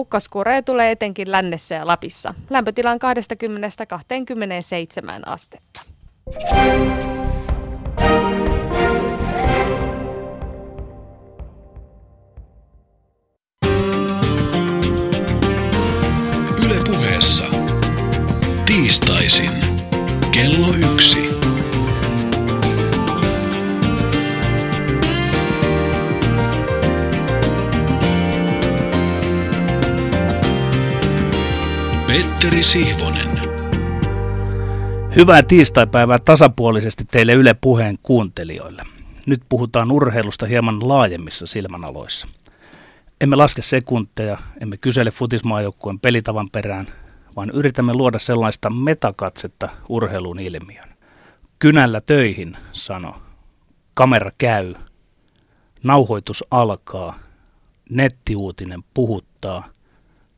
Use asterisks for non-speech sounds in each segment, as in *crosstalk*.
Ukkoskuureja tulee etenkin lännessä ja Lapissa. Lämpötila on 20-27 astetta. Sihvonen. Hyvää tiistaipäivää tasapuolisesti teille Yle Puheen kuuntelijoille. Nyt puhutaan urheilusta hieman laajemmissa silmänaloissa. Emme laske sekunteja, emme kysele futismaajoukkueen pelitavan perään, vaan yritämme luoda sellaista metakatsetta urheilun ilmiön. Kynällä töihin, sano. Kamera käy. Nauhoitus alkaa. Nettiuutinen puhuttaa.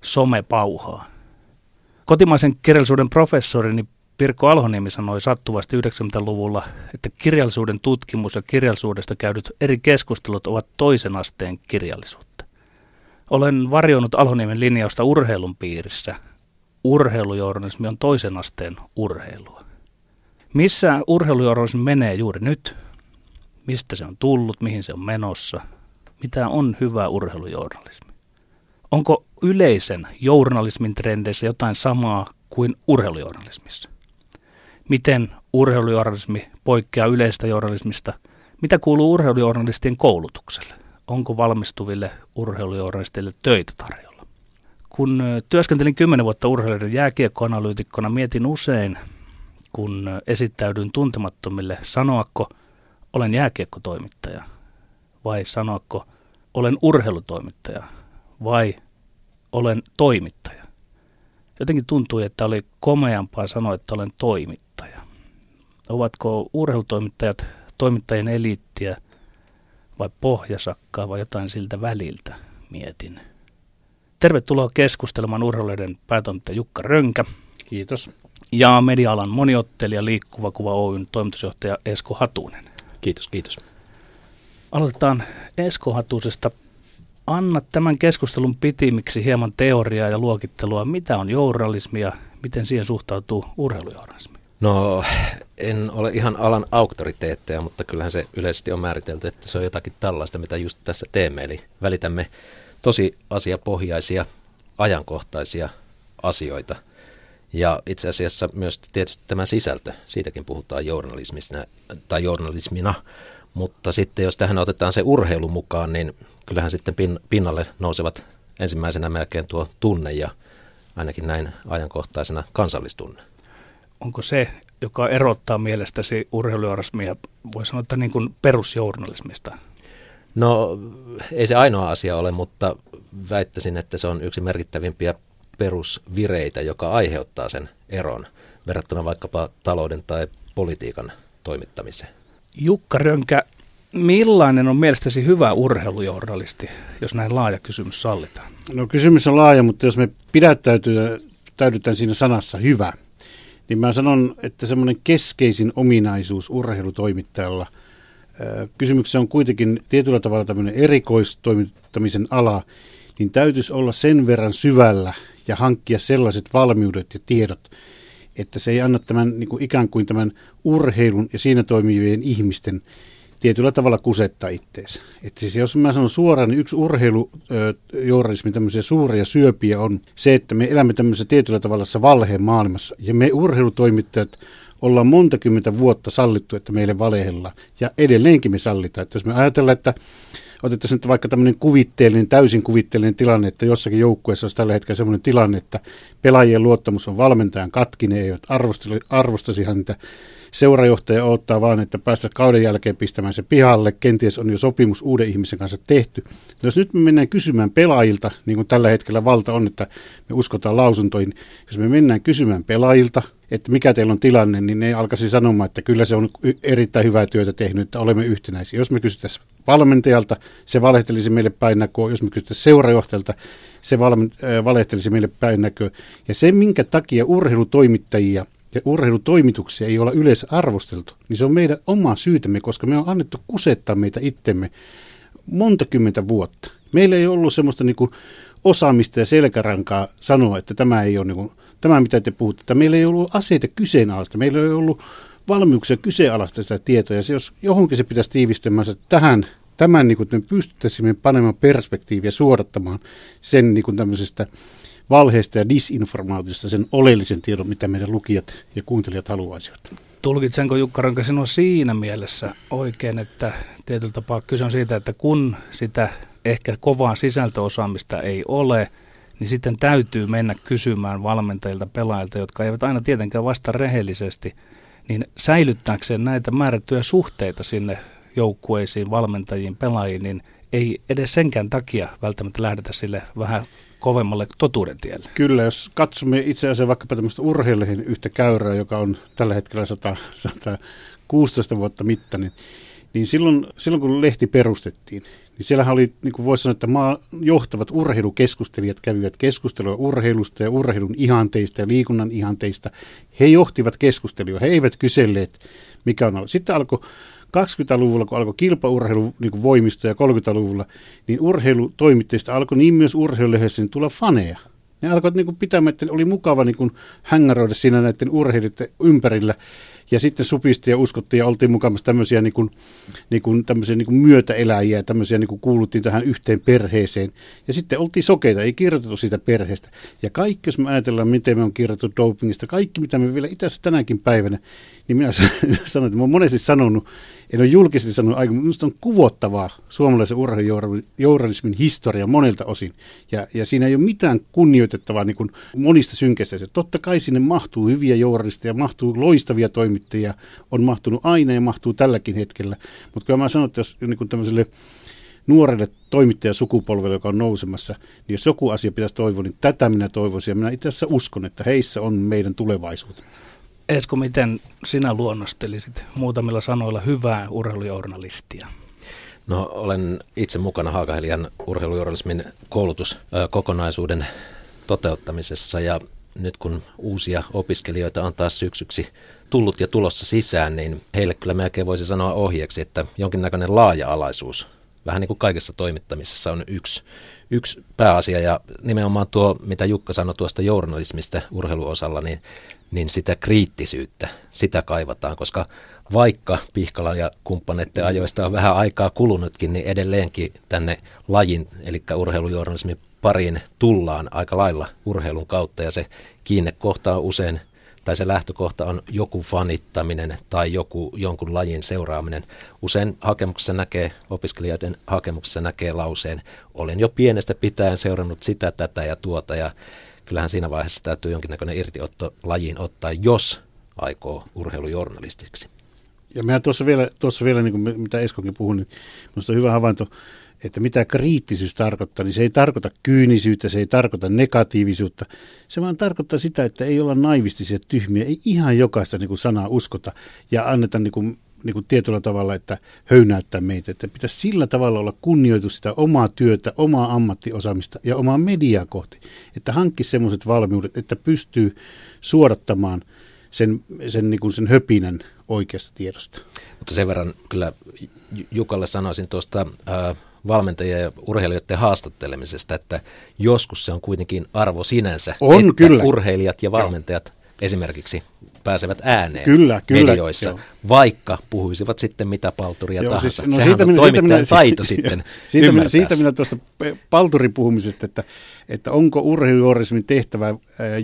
Some pauhaa. Kotimaisen kirjallisuuden professorini Pirkko Alhoniemi sanoi sattuvasti 90-luvulla, että kirjallisuuden tutkimus ja kirjallisuudesta käydyt eri keskustelut ovat toisen asteen kirjallisuutta. Olen varjoinut Alhoniemen linjausta urheilun piirissä. Urheilujournalismi on toisen asteen urheilua. Missä urheilujournalismi menee juuri nyt? Mistä se on tullut, mihin se on menossa? Mitä on hyvä urheilujournalismi? Onko yleisen journalismin trendeissä jotain samaa kuin urheilujournalismissa? Miten urheilujournalismi poikkeaa yleistä journalismista? Mitä kuuluu urheilujournalistien koulutukselle? Onko valmistuville urheilujournalistille töitä tarjolla? Kun työskentelin kymmenen vuotta urheilijoiden jääkiekkoanalyytikkona, mietin usein, kun esittäydyin tuntemattomille, sanoako olen jääkiekkotoimittaja vai sanoako olen urheilutoimittaja vai olen toimittaja. Jotenkin tuntui, että oli komeampaa sanoa, että olen toimittaja. Ovatko urheilutoimittajat toimittajien eliittiä vai pohjasakkaa vai jotain siltä väliltä, mietin. Tervetuloa keskustelemaan urheiluiden päätoimittaja Jukka Rönkä. Kiitos. Ja media-alan moniottelija Liikkuva Kuva Oyn toimitusjohtaja Esko Hatunen. Kiitos, kiitos. Aloitetaan Esko Hatusesta anna tämän keskustelun pitimiksi hieman teoriaa ja luokittelua. Mitä on journalismi ja miten siihen suhtautuu urheilujournalismi? No, en ole ihan alan auktoriteetteja, mutta kyllähän se yleisesti on määritelty, että se on jotakin tällaista, mitä just tässä teemme. Eli välitämme tosi asiapohjaisia, ajankohtaisia asioita. Ja itse asiassa myös tietysti tämä sisältö, siitäkin puhutaan journalismina, tai journalismina, mutta sitten jos tähän otetaan se urheilu mukaan, niin kyllähän sitten pin, pinnalle nousevat ensimmäisenä melkein tuo tunne ja ainakin näin ajankohtaisena kansallistunne. Onko se, joka erottaa mielestäsi urheilujournalismia, voi sanoa, että niin kuin perusjournalismista? No ei se ainoa asia ole, mutta väittäisin, että se on yksi merkittävimpiä perusvireitä, joka aiheuttaa sen eron verrattuna vaikkapa talouden tai politiikan toimittamiseen. Jukka Rönkä, millainen on mielestäsi hyvä urheilujournalisti, jos näin laaja kysymys sallitaan? No kysymys on laaja, mutta jos me pidättäydytään siinä sanassa hyvä, niin mä sanon, että semmoinen keskeisin ominaisuus urheilutoimittajalla, kysymyksessä on kuitenkin tietyllä tavalla tämmöinen erikoistoimittamisen ala, niin täytyisi olla sen verran syvällä ja hankkia sellaiset valmiudet ja tiedot, että se ei anna tämän niin kuin ikään kuin tämän urheilun ja siinä toimivien ihmisten tietyllä tavalla kusettaa itteensä. Että siis jos mä sanon suoraan, niin yksi urheilujournalismin tämmöisiä suuria syöpiä on se, että me elämme tämmöisessä tietyllä tavalla valheen maailmassa. Ja me urheilutoimittajat ollaan monta kymmentä vuotta sallittu, että meille valehella. Ja edelleenkin me sallitaan. Että jos me ajatellaan, että otettaisiin nyt vaikka tämmöinen kuvitteellinen, täysin kuvitteellinen tilanne, että jossakin joukkueessa olisi tällä hetkellä semmoinen tilanne, että pelaajien luottamus on valmentajan katkinen, ei arvostaisi häntä. Seurajohtaja odottaa vaan, että päästä kauden jälkeen pistämään se pihalle. Kenties on jo sopimus uuden ihmisen kanssa tehty. Jos nyt me mennään kysymään pelaajilta, niin kuin tällä hetkellä valta on, että me uskotaan lausuntoihin. Jos me mennään kysymään pelaajilta, että mikä teillä on tilanne, niin ne alkaisi sanomaan, että kyllä se on erittäin hyvää työtä tehnyt, että olemme yhtenäisiä. Jos me kysyttäisiin valmentajalta, se valehtelisi meille päin näköä. Jos me kysyttäisiin seurajohtajalta, se valehtelisi meille päin näköä. Ja se, minkä takia urheilutoimittajia ja urheilutoimituksia ei olla yleensä arvosteltu, niin se on meidän oma syytämme, koska me on annettu kusettaa meitä itsemme monta kymmentä vuotta. Meillä ei ollut semmoista niin kuin osaamista ja selkärankaa sanoa, että tämä ei ole niin kuin, tämä mitä te puhutte, että meillä ei ollut aseita kyseenalaista, meillä ei ollut valmiuksia kyseenalaista sitä tietoa, ja se, jos johonkin se pitäisi tiivistämään, että tähän, tämän niin kuin, pystyttäisimme panemaan perspektiiviä suodattamaan sen niin kuin tämmöisestä valheesta ja disinformaatiosta sen oleellisen tiedon, mitä meidän lukijat ja kuuntelijat haluaisivat. Tulkitsenko Jukka Ranka sinua siinä mielessä oikein, että tietyllä tapaa kyse on siitä, että kun sitä ehkä kovaa sisältöosaamista ei ole, niin sitten täytyy mennä kysymään valmentajilta, pelaajilta, jotka eivät aina tietenkään vasta rehellisesti, niin säilyttääkseen näitä määrättyjä suhteita sinne joukkueisiin, valmentajiin, pelaajiin, niin ei edes senkään takia välttämättä lähdetä sille vähän kovemmalle totuuden tielle. Kyllä, jos katsomme itse asiassa vaikkapa tämmöistä urheilijoihin yhtä käyrää, joka on tällä hetkellä 100, 116 vuotta mittainen, niin silloin, silloin kun lehti perustettiin, niin siellähän oli, niin kuin voisi sanoa, että maa johtavat urheilukeskustelijat kävivät keskustelua urheilusta ja urheilun ihanteista ja liikunnan ihanteista. He johtivat keskustelua, he eivät kyselleet, mikä on ollut. Sitten alkoi 20-luvulla, kun alkoi kilpaurheilu niin voimistoja 30-luvulla, niin urheilutoimitteista alkoi niin myös urheilulehdessä niin tulla faneja. Ne alkoivat niin pitämään, että oli mukava niin hängaroida siinä näiden urheilijoiden ympärillä ja sitten supisti ja uskottiin ja oltiin mukamassa tämmöisiä, niin kuin, niin kuin, tämmöisiä niin kuin myötäeläjiä, tämmöisiä niin kuin kuuluttiin tähän yhteen perheeseen. Ja sitten oltiin sokeita, ei kirjoitettu siitä perheestä. Ja kaikki, jos me ajatellaan, miten me on kirjoitettu dopingista, kaikki mitä me vielä itässä tänäkin päivänä, niin minä *laughs* sanon, että mä oon monesti sanonut, en ole julkisesti sanonut aika, minusta on kuvottavaa suomalaisen urheilujournalismin historia monilta osin. Ja, ja siinä ei ole mitään kunnioitettavaa niin kuin monista synkeistä. Totta kai sinne mahtuu hyviä journalisteja, mahtuu loistavia toimittajia, on mahtunut aina ja mahtuu tälläkin hetkellä. Mutta kyllä mä sanon, että jos niin kuin tämmöiselle nuorelle toimittajasukupolvelle, joka on nousemassa, niin jos joku asia pitäisi toivoa, niin tätä minä toivoisin. Ja minä itse asiassa uskon, että heissä on meidän tulevaisuutemme. Esko, miten sinä luonnostelisit muutamilla sanoilla hyvää urheilujournalistia? No olen itse mukana Haakahelian urheilujournalismin koulutuskokonaisuuden toteuttamisessa ja nyt kun uusia opiskelijoita on taas syksyksi tullut ja tulossa sisään, niin heille kyllä melkein voisi sanoa ohjeeksi, että jonkinnäköinen laaja-alaisuus, vähän niin kuin kaikessa toimittamisessa on yksi, yksi pääasia ja nimenomaan tuo, mitä Jukka sanoi tuosta journalismista urheiluosalla, niin niin sitä kriittisyyttä, sitä kaivataan, koska vaikka Pihkala ja kumppaneiden ajoista on vähän aikaa kulunutkin, niin edelleenkin tänne lajin, eli urheilujournalismin pariin tullaan aika lailla urheilun kautta ja se kiinnekohta on usein tai se lähtökohta on joku fanittaminen tai joku, jonkun lajin seuraaminen. Usein hakemuksessa näkee, opiskelijoiden hakemuksessa näkee lauseen, olen jo pienestä pitäen seurannut sitä, tätä ja tuota ja kyllähän siinä vaiheessa täytyy jonkinnäköinen irtiotto lajiin ottaa, jos aikoo urheilujournalistiksi. Ja minä tuossa vielä, tuossa vielä niin kuin mitä Eskokin puhui, niin minusta on hyvä havainto, että mitä kriittisyys tarkoittaa, niin se ei tarkoita kyynisyyttä, se ei tarkoita negatiivisuutta. Se vaan tarkoittaa sitä, että ei olla naivistisia tyhmiä, ei ihan jokaista niin kuin sanaa uskota ja anneta niin kuin niin kuin tietyllä tavalla, että höynäyttää meitä. Että pitäisi sillä tavalla olla kunnioitus sitä omaa työtä, omaa ammattiosaamista ja omaa mediaa kohti. Että hankki semmoiset valmiudet, että pystyy suodattamaan sen, sen, niin kuin sen höpinän oikeasta tiedosta. Mutta sen verran kyllä Jukalle sanoisin tuosta äh, valmentajien ja urheilijoiden haastattelemisesta, että joskus se on kuitenkin arvo sinänsä, on, että kyllä. urheilijat ja valmentajat Joo. esimerkiksi pääsevät ääneen kyllä, kyllä, medioissa, joo. vaikka puhuisivat sitten mitä palturia joo, tahansa. Siis, no Sehän siitä on minä, siitä minä, taito sitten *laughs* siitä minä, siitä minä tuosta palturin puhumisesta, että, että onko urheilujournalismin tehtävä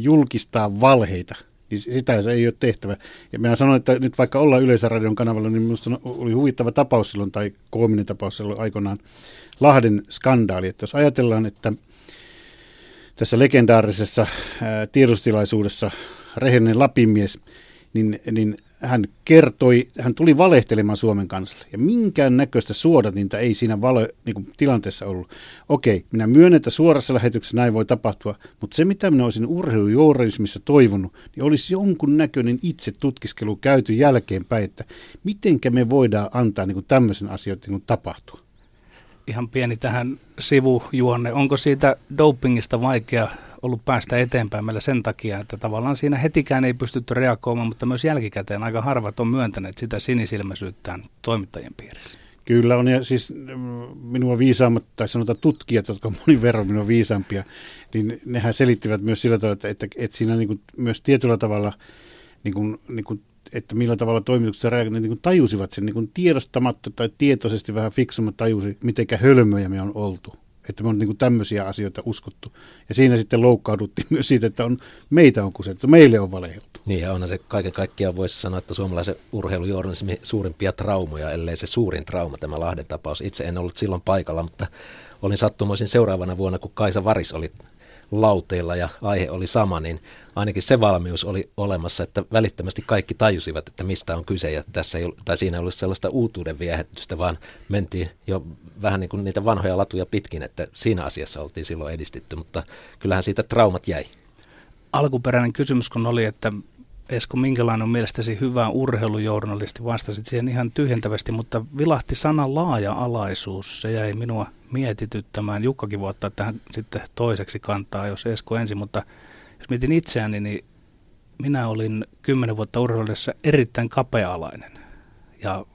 julkistaa valheita niin sitä se ei ole tehtävä. Ja minä sanoin, että nyt vaikka ollaan Yleisradion kanavalla, niin minusta oli huvittava tapaus silloin, tai koominen tapaus silloin aikoinaan, Lahden skandaali. Että jos ajatellaan, että tässä legendaarisessa tiedostilaisuudessa rehellinen Lapinmies, niin, niin hän kertoi, hän tuli valehtelemaan Suomen kansalle. Ja minkään näköistä suodatinta ei siinä valo, niin kuin tilanteessa ollut. Okei, minä myönnän, että suorassa lähetyksessä näin voi tapahtua, mutta se mitä minä olisin urheilujournalismissa toivonut, niin olisi jonkun näköinen itse tutkiskelu käyty jälkeenpäin, että mitenkä me voidaan antaa niin kuin tämmöisen asioiden niin tapahtua. Ihan pieni tähän sivujuonne. Onko siitä dopingista vaikea ollut päästä eteenpäin meillä sen takia, että tavallaan siinä hetikään ei pystytty reagoimaan, mutta myös jälkikäteen aika harvat on myöntäneet sitä sinisilmäisyyttään toimittajien piirissä. Kyllä on, ja siis mm, minua viisaammat, tai sanotaan tutkijat, jotka on monin verran minua viisaampia, niin nehän selittivät myös sillä tavalla, että, että, että siinä niin kuin myös tietyllä tavalla, niin kuin, niin kuin, että millä tavalla toimitukset reagoivat, niin kuin tajusivat sen niin tiedostamatta tai tietoisesti vähän fiksummat tajusi, miten hölmöjä me on oltu. Että me on niin tämmöisiä asioita uskottu. Ja siinä sitten loukkauduttiin *laughs* myös siitä, että on, meitä on kusettu, meille on valehdeltu. Niin ja onhan se kaiken kaikkiaan voisi sanoa, että suomalaisen urheilujournalismin suurimpia traumoja, ellei se suurin trauma tämä Lahden tapaus. Itse en ollut silloin paikalla, mutta olin sattumoisin seuraavana vuonna, kun Kaisa Varis oli lauteilla ja aihe oli sama, niin ainakin se valmius oli olemassa, että välittömästi kaikki tajusivat, että mistä on kyse ja tässä ei, tai siinä ei ollut sellaista uutuuden viehätystä, vaan mentiin jo vähän niin kuin niitä vanhoja latuja pitkin, että siinä asiassa oltiin silloin edistytty, mutta kyllähän siitä traumat jäi. Alkuperäinen kysymys kun oli, että Esko, minkälainen on mielestäsi hyvä urheilujournalisti? Vastasit siihen ihan tyhjentävästi, mutta vilahti sana laaja-alaisuus. Se jäi minua mietityttämään. Jukkakin voi ottaa tähän sitten toiseksi kantaa, jos Esko ensin, mutta jos mietin itseäni, niin minä olin kymmenen vuotta urheilussa erittäin kapea-alainen. Ja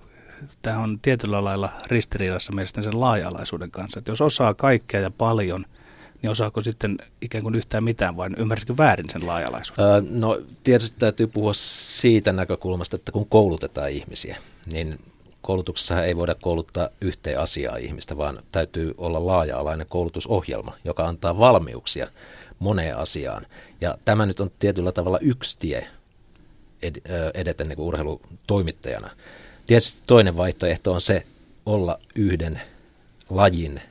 tämä on tietyllä lailla ristiriidassa mielestäni sen laaja-alaisuuden kanssa. Että jos osaa kaikkea ja paljon – niin osaako sitten ikään kuin yhtään mitään, vai ymmärsikö väärin sen laajalaisuuden? Öö, no tietysti täytyy puhua siitä näkökulmasta, että kun koulutetaan ihmisiä, niin koulutuksessa ei voida kouluttaa yhteen asiaa ihmistä, vaan täytyy olla laaja-alainen koulutusohjelma, joka antaa valmiuksia moneen asiaan. Ja tämä nyt on tietyllä tavalla yksi tie edetä niin kuin urheilutoimittajana. Tietysti toinen vaihtoehto on se olla yhden lajin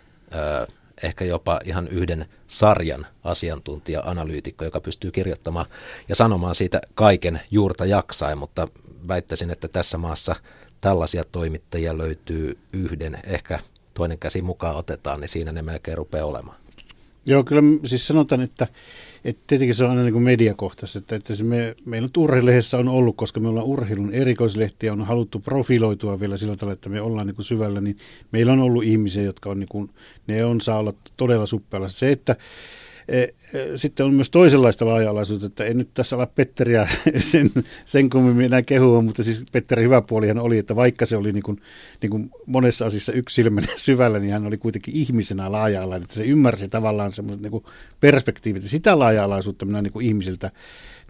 ehkä jopa ihan yhden sarjan asiantuntija-analyytikko, joka pystyy kirjoittamaan ja sanomaan siitä kaiken juurta jaksain, mutta väittäisin, että tässä maassa tällaisia toimittajia löytyy yhden, ehkä toinen käsi mukaan otetaan, niin siinä ne melkein rupeaa olemaan. Joo, kyllä siis sanotaan, että, että tietenkin se on aina niin kuin mediakohtaisesti, että, että se me, meillä urheilulehdessä on ollut, koska me ollaan urheilun erikoislehti ja on haluttu profiloitua vielä sillä tavalla, että me ollaan niin kuin syvällä, niin meillä on ollut ihmisiä, jotka on, niin kuin, ne on saa olla todella suppealla. Se, että sitten on myös toisenlaista laaja-alaisuutta, että en nyt tässä ala Petteriä *laughs* sen, sen kummemmin enää kehua, mutta siis Petterin hyvä puolihan oli, että vaikka se oli niin kuin, niin kuin monessa asiassa yksilmänä *laughs* syvällä, niin hän oli kuitenkin ihmisenä laaja-alainen, että se ymmärsi tavallaan semmoiset niin perspektiivit. Ja sitä laaja-alaisuutta minä niin kuin ihmisiltä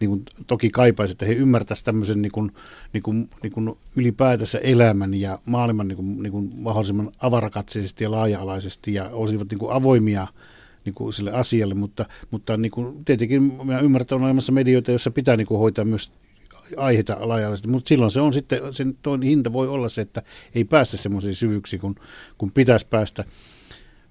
niin kuin toki kaipaisin, että he ymmärtäisivät tämmöisen niin kuin, niin kuin, niin kuin ylipäätänsä elämän ja maailman niin kuin, niin kuin mahdollisimman avarakatseisesti ja laaja-alaisesti ja olisivat niin kuin avoimia – niin kuin sille asialle, mutta, mutta niin kuin, tietenkin mä ymmärrän, että on olemassa medioita, joissa pitää niin kuin hoitaa myös aiheita laajallisesti, mutta silloin se on sitten, sen toinen hinta voi olla se, että ei päästä semmoisiin syvyyksiin, kun, kun pitäisi päästä,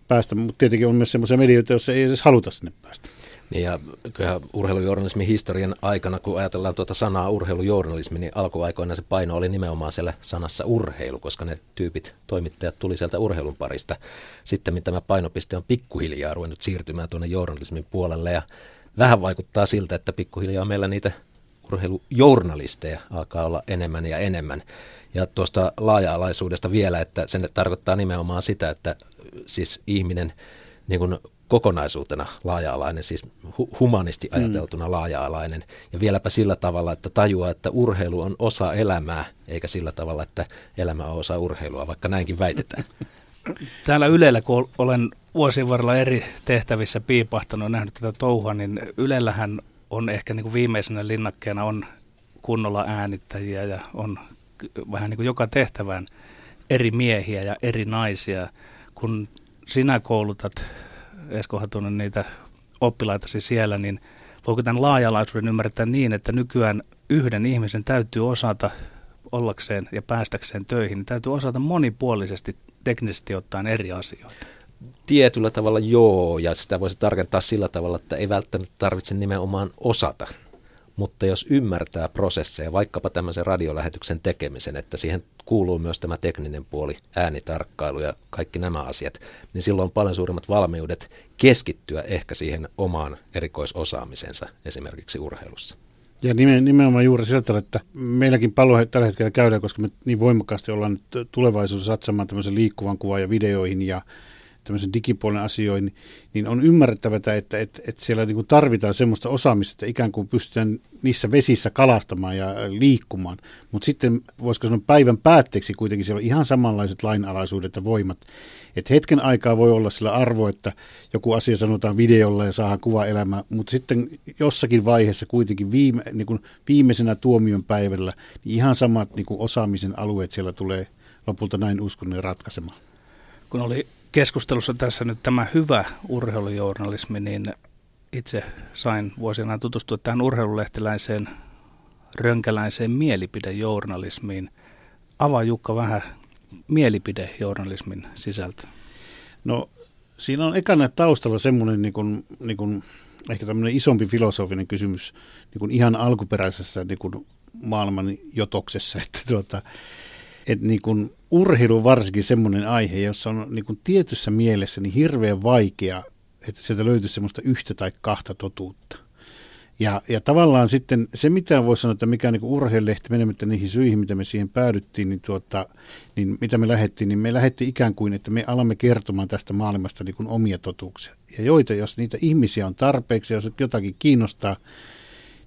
päästä, mutta tietenkin on myös semmoisia medioita, joissa ei edes haluta sinne päästä. Niin ja kyllä urheilujournalismin historian aikana, kun ajatellaan tuota sanaa urheilujournalismi, niin alkuaikoina se paino oli nimenomaan siellä sanassa urheilu, koska ne tyypit, toimittajat tuli sieltä urheilun parista. Sitten tämä painopiste on pikkuhiljaa ruvennut siirtymään tuonne journalismin puolelle ja vähän vaikuttaa siltä, että pikkuhiljaa meillä niitä urheilujournalisteja alkaa olla enemmän ja enemmän. Ja tuosta laaja-alaisuudesta vielä, että sen tarkoittaa nimenomaan sitä, että siis ihminen niin kuin kokonaisuutena laaja-alainen, siis hu- humanisti mm. ajateltuna mm. laaja-alainen. Ja vieläpä sillä tavalla, että tajuaa, että urheilu on osa elämää, eikä sillä tavalla, että elämä on osa urheilua, vaikka näinkin väitetään. *laughs* Täällä Ylellä, kun olen vuosien varrella eri tehtävissä piipahtanut ja nähnyt tätä touhua, niin Ylellähän on ehkä niin kuin viimeisenä linnakkeena on kunnolla äänittäjiä ja on vähän niin kuin joka tehtävään eri miehiä ja eri naisia. Kun sinä koulutat Esko Hatunen niitä oppilaitasi siellä, niin voiko tämän laajalaisuuden ymmärtää niin, että nykyään yhden ihmisen täytyy osata ollakseen ja päästäkseen töihin, niin täytyy osata monipuolisesti teknisesti ottaen eri asioita? Tietyllä tavalla joo, ja sitä voisi tarkentaa sillä tavalla, että ei välttämättä tarvitse nimenomaan osata mutta jos ymmärtää prosesseja, vaikkapa tämmöisen radiolähetyksen tekemisen, että siihen kuuluu myös tämä tekninen puoli, äänitarkkailu ja kaikki nämä asiat, niin silloin on paljon suuremmat valmiudet keskittyä ehkä siihen omaan erikoisosaamisensa esimerkiksi urheilussa. Ja nimenomaan juuri sieltä, että meilläkin paljon tällä hetkellä käydään, koska me niin voimakkaasti ollaan nyt tulevaisuudessa satsamaan tämmöisen liikkuvan kuvan ja videoihin ja tämmöisen digipuolen asioihin, niin on ymmärrettävä, että, että, että siellä niin kuin tarvitaan semmoista osaamista, että ikään kuin pystytään niissä vesissä kalastamaan ja liikkumaan. Mutta sitten voisiko sanoa päivän päätteeksi kuitenkin siellä on ihan samanlaiset lainalaisuudet ja voimat. Että hetken aikaa voi olla sillä arvo, että joku asia sanotaan videolla ja saadaan kuva elämää, mutta sitten jossakin vaiheessa kuitenkin viime, niin kuin viimeisenä tuomion päivällä niin ihan samat niin kuin osaamisen alueet siellä tulee lopulta näin uskon ratkaisemaan. Kun oli keskustelussa tässä nyt tämä hyvä urheilujournalismi, niin itse sain vuosina tutustua tähän urheilulehtiläiseen rönkäläiseen mielipidejournalismiin. Avaa Jukka vähän mielipidejournalismin sisältö. No siinä on ekana taustalla semmoinen niin kuin, niin kuin, ehkä tämmöinen isompi filosofinen kysymys niin kuin ihan alkuperäisessä niin kuin maailman jotoksessa, että tuota, että niin kuin urheilu on varsinkin semmoinen aihe, jossa on niin kuin tietyssä mielessä niin hirveän vaikea, että sieltä löytyisi semmoista yhtä tai kahta totuutta. Ja, ja tavallaan sitten se, mitä voi sanoa, että mikä on niin urheilulehti menemättä niihin syihin, mitä me siihen päädyttiin, niin, tuota, niin mitä me lähdettiin, niin me lähdettiin ikään kuin, että me alamme kertomaan tästä maailmasta niin kuin omia totuuksia. Ja joita, jos niitä ihmisiä on tarpeeksi, jos jotakin kiinnostaa,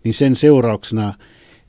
niin sen seurauksena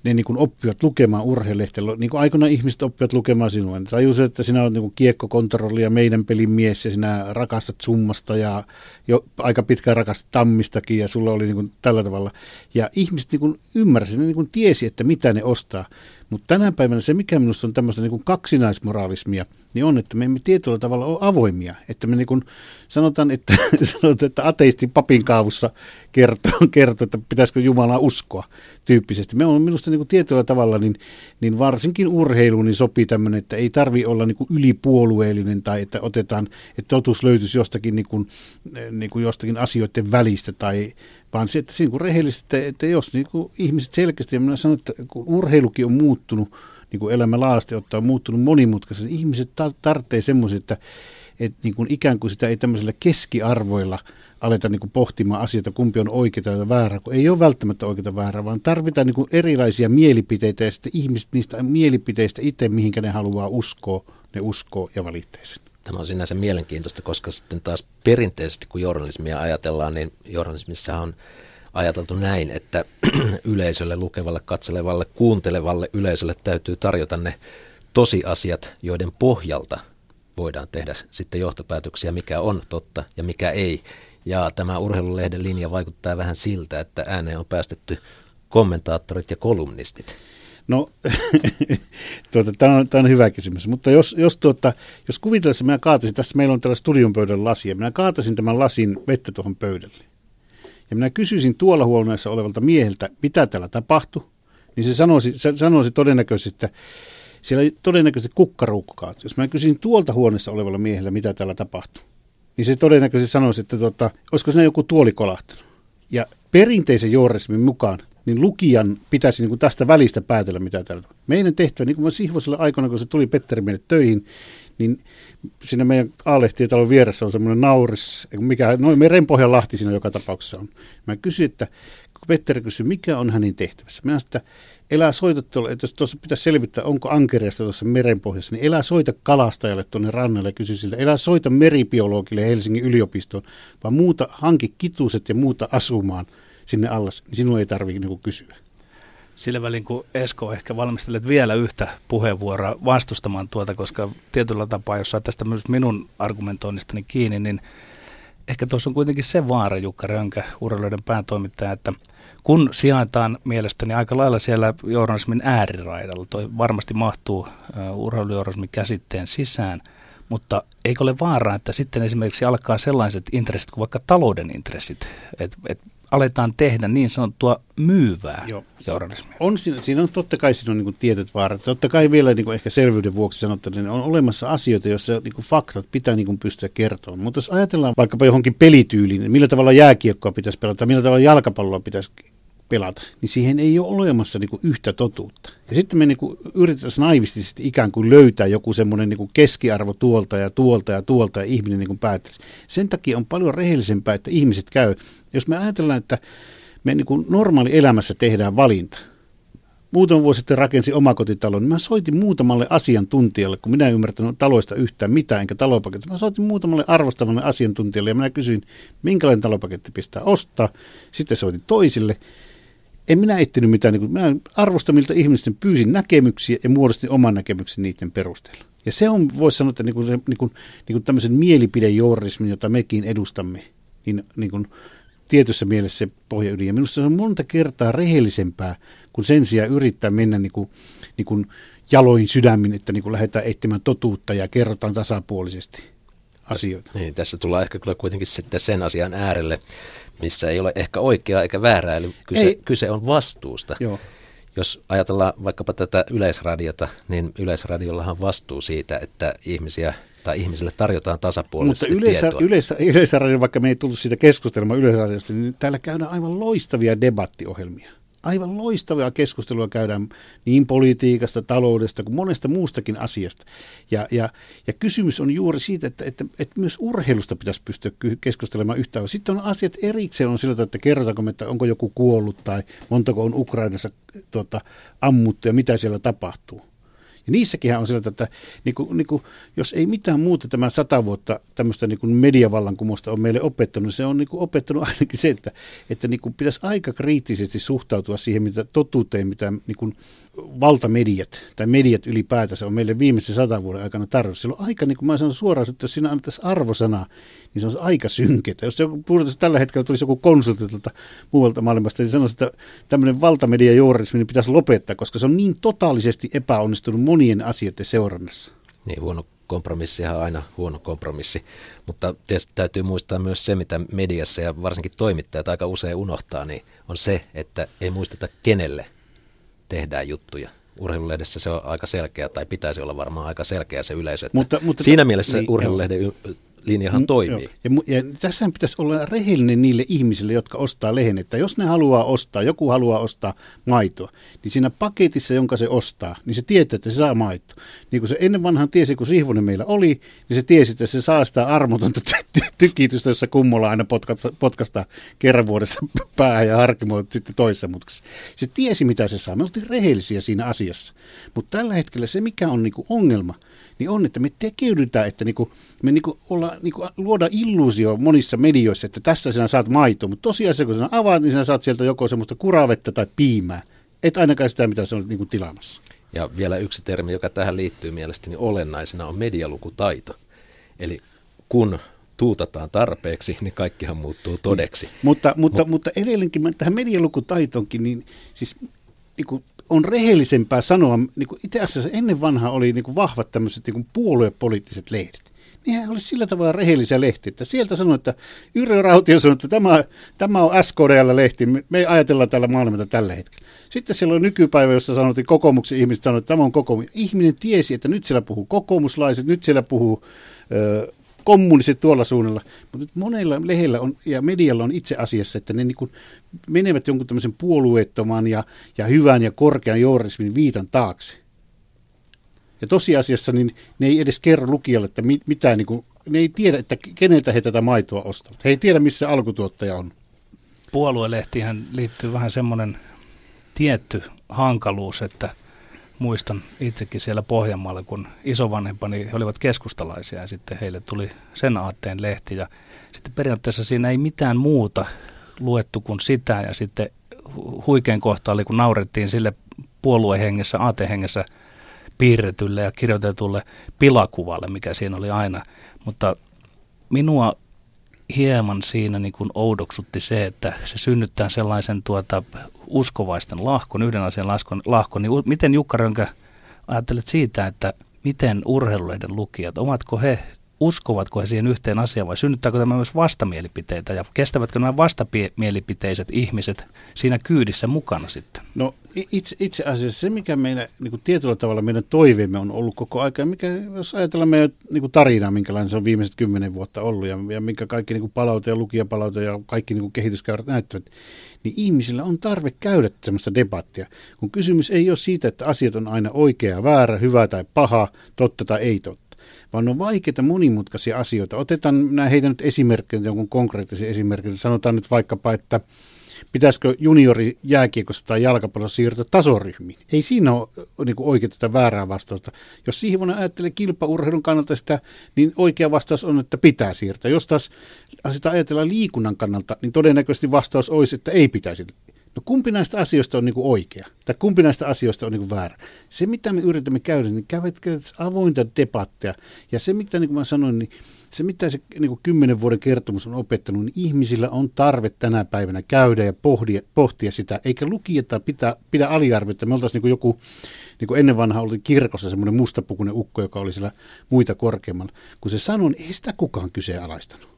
ne niin kuin oppivat lukemaan urheilulehtiä. Niin kuin aikoinaan ihmiset oppivat lukemaan sinua. Ne tajusivat, että sinä olet niin kiekkokontrolli ja meidän pelin mies ja sinä rakastat summasta ja jo aika pitkään rakastat tammistakin ja sulla oli niin kuin tällä tavalla. Ja ihmiset niin kuin ymmärsivät, ne niin kuin tiesi, että mitä ne ostaa. Mutta tänä päivänä se, mikä minusta on tämmöistä niin kaksinaismoraalismia, niin on, että me emme tietyllä tavalla ole avoimia. Että me niin kuin sanotaan, että, *laughs* sanotaan, että ateisti papin kaavussa kertoo, *laughs* kertoo, että pitäisikö Jumalaa uskoa tyyppisesti. Me on minusta niin kuin tietyllä tavalla, niin, niin varsinkin urheiluun niin sopii tämmöinen, että ei tarvi olla niin kuin ylipuolueellinen tai että otetaan, että totuus löytyisi jostakin, niin kuin, niin kuin jostakin asioiden välistä tai vaan se, että siinä kun rehellisesti, että, että jos niin kuin ihmiset selkeästi, ja minä sanon, että kun urheilukin on muuttunut, niin kuin elämä laasti ottaa on muuttunut monimutkaisesti, niin ihmiset tarvitsee semmoisia, että, että niin kuin ikään kuin sitä ei tämmöisellä keskiarvoilla aleta niin kuin pohtimaan asioita, kumpi on oikeaa ja väärää, kun ei ole välttämättä oikeaa väärää, vaan tarvitaan niin kuin erilaisia mielipiteitä ja sitten ihmiset niistä mielipiteistä itse, mihinkä ne haluaa uskoa, ne uskoo ja valitsee. Tämä on sinänsä mielenkiintoista, koska sitten taas perinteisesti, kun journalismia ajatellaan, niin journalismissa on ajateltu näin, että *clears throat* yleisölle, lukevalle, katselevalle, kuuntelevalle yleisölle täytyy tarjota ne tosiasiat, joiden pohjalta voidaan tehdä sitten johtopäätöksiä, mikä on totta ja mikä ei. Ja tämä urheilulehden linja vaikuttaa vähän siltä, että ääneen on päästetty kommentaattorit ja kolumnistit. No, *laughs* tuota, tämä, on, on hyvä kysymys, mutta jos, jos, tuota, jos kuvitellaan, että minä kaatasin, tässä meillä on tällä studion pöydän lasi, ja minä kaatasin tämän lasin vettä tuohon pöydälle, ja minä kysyisin tuolla huoneessa olevalta mieheltä, mitä täällä tapahtui, niin se sanoisi, se sanoisi todennäköisesti, että siellä todennäköisesti kukkaruukku kaatui. Jos mä kysyisin tuolta huoneessa olevalla miehellä, mitä täällä tapahtui, niin se todennäköisesti sanoisi, että tota, olisiko siinä joku tuoli kolahtanut. Ja perinteisen journalismin mukaan niin lukijan pitäisi niin kuin tästä välistä päätellä, mitä täällä. Meidän tehtävä, niin kuin mä Sihvoselle aikana, kun se tuli Petteri meille töihin, niin siinä meidän Aalehtien talon vieressä on semmoinen nauris, mikä, noin merenpohjan lahti siinä joka tapauksessa on. Mä kysyin, että kun Petteri kysyi, mikä on hänen tehtävässä. Mä että elää soita tuolla, että jos tuossa pitäisi selvittää, onko ankereasta tuossa merenpohjassa, niin elää soita kalastajalle tuonne rannalle ja kysy siltä, elää soita meribiologille Helsingin yliopistoon, vaan muuta hanki kituset ja muuta asumaan sinne allas, niin sinun ei tarvitse niin kysyä. Sillä välin, kun Esko ehkä valmistelet vielä yhtä puheenvuoroa vastustamaan tuota, koska tietyllä tapaa, jos saat tästä myös minun argumentoinnistani kiinni, niin ehkä tuossa on kuitenkin se vaara, Jukka Rönkä, urheiluiden päätoimittaja, että kun sijaitaan mielestäni aika lailla siellä journalismin ääriraidalla, toi varmasti mahtuu urheilujournalismin käsitteen sisään, mutta eikö ole vaaraa, että sitten esimerkiksi alkaa sellaiset intressit kuin vaikka talouden intressit, että et aletaan tehdä niin sanottua myyvää Joo. journalismia. On, siinä, siinä on totta kai siinä on niin tietyt vaarat. Totta kai vielä niin kuin ehkä selvyyden vuoksi sanottuna, niin on olemassa asioita, joissa niin kuin faktat pitää niin kuin pystyä kertomaan. Mutta jos ajatellaan vaikkapa johonkin pelityyliin, niin millä tavalla jääkiekkoa pitäisi pelata, millä tavalla jalkapalloa pitäisi pelata, niin siihen ei ole olemassa niin kuin yhtä totuutta. Ja sitten me niin kuin yritetään naivistisesti ikään kuin löytää joku semmoinen niin keskiarvo tuolta ja tuolta ja tuolta ja ihminen niin kuin päättelisi. Sen takia on paljon rehellisempää, että ihmiset käy. Jos me ajatellaan, että me niin kuin normaali elämässä tehdään valinta, muutama vuosi sitten rakensin omakotitalon, niin mä soitin muutamalle asiantuntijalle, kun minä en ymmärtänyt taloista yhtään mitään, enkä talopaketti. Mä soitin muutamalle arvostavalle asiantuntijalle ja minä kysyin, minkälainen talopaketti pistää ostaa. Sitten soitin toisille. En minä etsinyt mitään, niin kuin, mä arvostamilta ihmisten pyysin näkemyksiä ja muodostin oman näkemyksen niiden perusteella. Ja se on, voisi sanoa, että niin kuin, niin kuin, niin kuin tämmöisen mielipidejournalismin, jota mekin edustamme, niin, niin kuin tietyssä mielessä se pohjaydin. Ja minusta se on monta kertaa rehellisempää, kun sen sijaan yrittää mennä niin kuin, niin kuin jaloin sydämin, että niin kuin lähdetään etsimään totuutta ja kerrotaan tasapuolisesti asioita. Niin, tässä tullaan ehkä kyllä kuitenkin sitten sen asian äärelle, missä ei ole ehkä oikeaa eikä väärää, eli kyse, ei. kyse on vastuusta. Joo. Jos ajatellaan vaikkapa tätä yleisradiota, niin yleisradiollahan vastuu siitä, että ihmisiä tai ihmisille tarjotaan tasapuolisesti Mutta yleisä, tietoa. Yleisä, yleisradio, vaikka me ei tullut siitä keskustelemaan yleisradiosta, niin täällä käydään aivan loistavia debattiohjelmia aivan loistavaa keskustelua käydään niin politiikasta, taloudesta kuin monesta muustakin asiasta. Ja, ja, ja kysymys on juuri siitä, että, että, että myös urheilusta pitäisi pystyä keskustelemaan yhtä Sitten on asiat erikseen on sillä että kerrotaanko, että onko joku kuollut tai montako on Ukrainassa tuota, ammuttu ja mitä siellä tapahtuu. Ja niissäkin on sillä, että niin kuin, niin kuin, jos ei mitään muuta tämä sata vuotta tämmöistä niin kuin mediavallankumousta on meille opettanut, niin se on niin kuin opettanut ainakin se, että, että niin kuin pitäisi aika kriittisesti suhtautua siihen mitä totuuteen, mitä niin kuin valtamediat tai mediat ylipäätänsä on meille viimeisen sata vuoden aikana tarjonnut. Sillä on aika, niin kuin mä sanon suoraan, että jos siinä annettaisiin arvosana, niin se on aika synketä. Jos joku, tällä hetkellä tulisi joku konsultilta muualta maailmasta, niin sanoisi, että tämmöinen valtamediajournalismi niin pitäisi lopettaa, koska se on niin totaalisesti epäonnistunut monien asioiden seurannassa. Niin, huono kompromissihan on aina huono kompromissi, mutta tietysti täytyy muistaa myös se, mitä mediassa ja varsinkin toimittajat aika usein unohtaa, niin on se, että ei muisteta kenelle tehdään juttuja. Urheilulehdessä se on aika selkeä, tai pitäisi olla varmaan aika selkeä se yleisö. Mutta, mutta, siinä mielessä niin, urheilulehden linjahan mm, toimii. Joo. Ja, ja tässä pitäisi olla rehellinen niille ihmisille, jotka ostaa lehen, että jos ne haluaa ostaa, joku haluaa ostaa maitoa, niin siinä paketissa, jonka se ostaa, niin se tietää, että se saa maitoa. Niin kuin se ennen vanhan tiesi, kun Sihvonen meillä oli, niin se tiesi, että se saa sitä armotonta tykitystä, jossa kummolla aina potkasta, potkasta kerran vuodessa *laughs* päähän ja harkimoa sitten toisessa mutkassa. Se tiesi, mitä se saa. Me oltiin rehellisiä siinä asiassa. Mutta tällä hetkellä se, mikä on niin ongelma – niin on, että me tekeydytään, että niinku, me niinku olla, niinku luoda illuusio monissa medioissa, että tässä sinä saat maitoa, mutta tosiaan kun sinä avaat, niin sinä saat sieltä joko semmoista kuravetta tai piimää. Et ainakaan sitä, mitä se on niinku tilaamassa. Ja vielä yksi termi, joka tähän liittyy mielestäni olennaisena, on medialukutaito. Eli kun tuutataan tarpeeksi, niin kaikkihan muuttuu todeksi. Niin. Mutta, mutta, Mut, mutta edelleenkin tähän medialukutaitoonkin, niin siis niin kuin on rehellisempää sanoa, niin kuin itse asiassa ennen vanhaa oli niin kuin vahvat tämmöiset niin kuin puoluepoliittiset lehdet. Niinhän oli sillä tavalla rehellisiä lehtiä, että sieltä sanoi, että Yrjö Rautio sanoi, että tämä, tämä on SKDL-lehti, me ajatellaan täällä maailmalta tällä hetkellä. Sitten siellä on nykypäivä, jossa sanottiin kokoomuksen ihmiset sanoivat, että tämä on kokoomus. Ihminen tiesi, että nyt siellä puhuu kokoomuslaiset, nyt siellä puhuu ö, kommunistit tuolla suunnalla. Mutta monella lehdellä on, ja medialla on itse asiassa, että ne niin menevät jonkun tämmöisen puolueettoman ja, ja hyvän ja korkean journalismin viitan taakse. Ja tosiasiassa niin ne ei edes kerro lukijalle, että mit, mitään, niin kuin, ne ei tiedä, että keneltä he tätä maitoa ostavat. He ei tiedä, missä alkutuottaja on. Puoluelehtihän liittyy vähän semmoinen tietty hankaluus, että – muistan itsekin siellä Pohjanmaalla, kun isovanhempani he olivat keskustalaisia ja sitten heille tuli sen aatteen lehti ja sitten periaatteessa siinä ei mitään muuta luettu kuin sitä ja sitten huikein kohta oli, kun naurettiin sille puoluehengessä, aatehengessä piirretylle ja kirjoitetulle pilakuvalle, mikä siinä oli aina. Mutta minua hieman siinä niin kuin oudoksutti se, että se synnyttää sellaisen tuota uskovaisten lahkon, yhden asian lahkon, lahkon. Niin miten Jukka Rönkä ajattelet siitä, että miten urheilulehden lukijat, ovatko he, uskovatko he siihen yhteen asiaan vai synnyttääkö tämä myös vastamielipiteitä ja kestävätkö nämä vastamielipiteiset ihmiset siinä kyydissä mukana sitten? No itse, itse asiassa se, mikä meidän niin kuin tietyllä tavalla meidän toiveemme on ollut koko aika, mikä jos ajatellaan meidän niin kuin tarinaa, minkälainen se on viimeiset kymmenen vuotta ollut ja, ja minkä kaikki niin kuin palaute ja lukijapalaute ja kaikki niin kuin näyttävät, niin ihmisillä on tarve käydä sellaista debattia. Kun kysymys ei ole siitä, että asiat on aina oikea, väärä, hyvä tai paha, totta tai ei totta, vaan on vaikeita monimutkaisia asioita. Otetaan, nämä heitä nyt esimerkkejä, jonkun konkreettisen esimerkin. Sanotaan nyt vaikkapa, että pitäisikö juniori jääkiekossa tai jalkapallossa siirtyä tasoryhmiin. Ei siinä ole niin oikein tätä väärää vastausta. Jos Sihvonen ajattelee kilpaurheilun kannalta sitä, niin oikea vastaus on, että pitää siirtyä. Jos taas sitä ajatellaan liikunnan kannalta, niin todennäköisesti vastaus olisi, että ei pitäisi No kumpi näistä asioista on niin kuin oikea? Tai kumpi näistä asioista on niin kuin väärä? Se, mitä me yritämme käydä, niin käydä avointa debatteja. Ja se, mitä niin kuin mä sanoin, niin se, mitä se niin kuin kymmenen vuoden kertomus on opettanut, niin ihmisillä on tarve tänä päivänä käydä ja pohtia, pohtia sitä, eikä lukijata pidä, pidä aliarvioida. Me oltaisiin niin kuin joku, niin kuin ennen vanha oli kirkossa semmoinen mustapukunen ukko, joka oli siellä muita korkeammalla. Kun se sanoi, niin ei sitä kukaan kyseenalaistanut.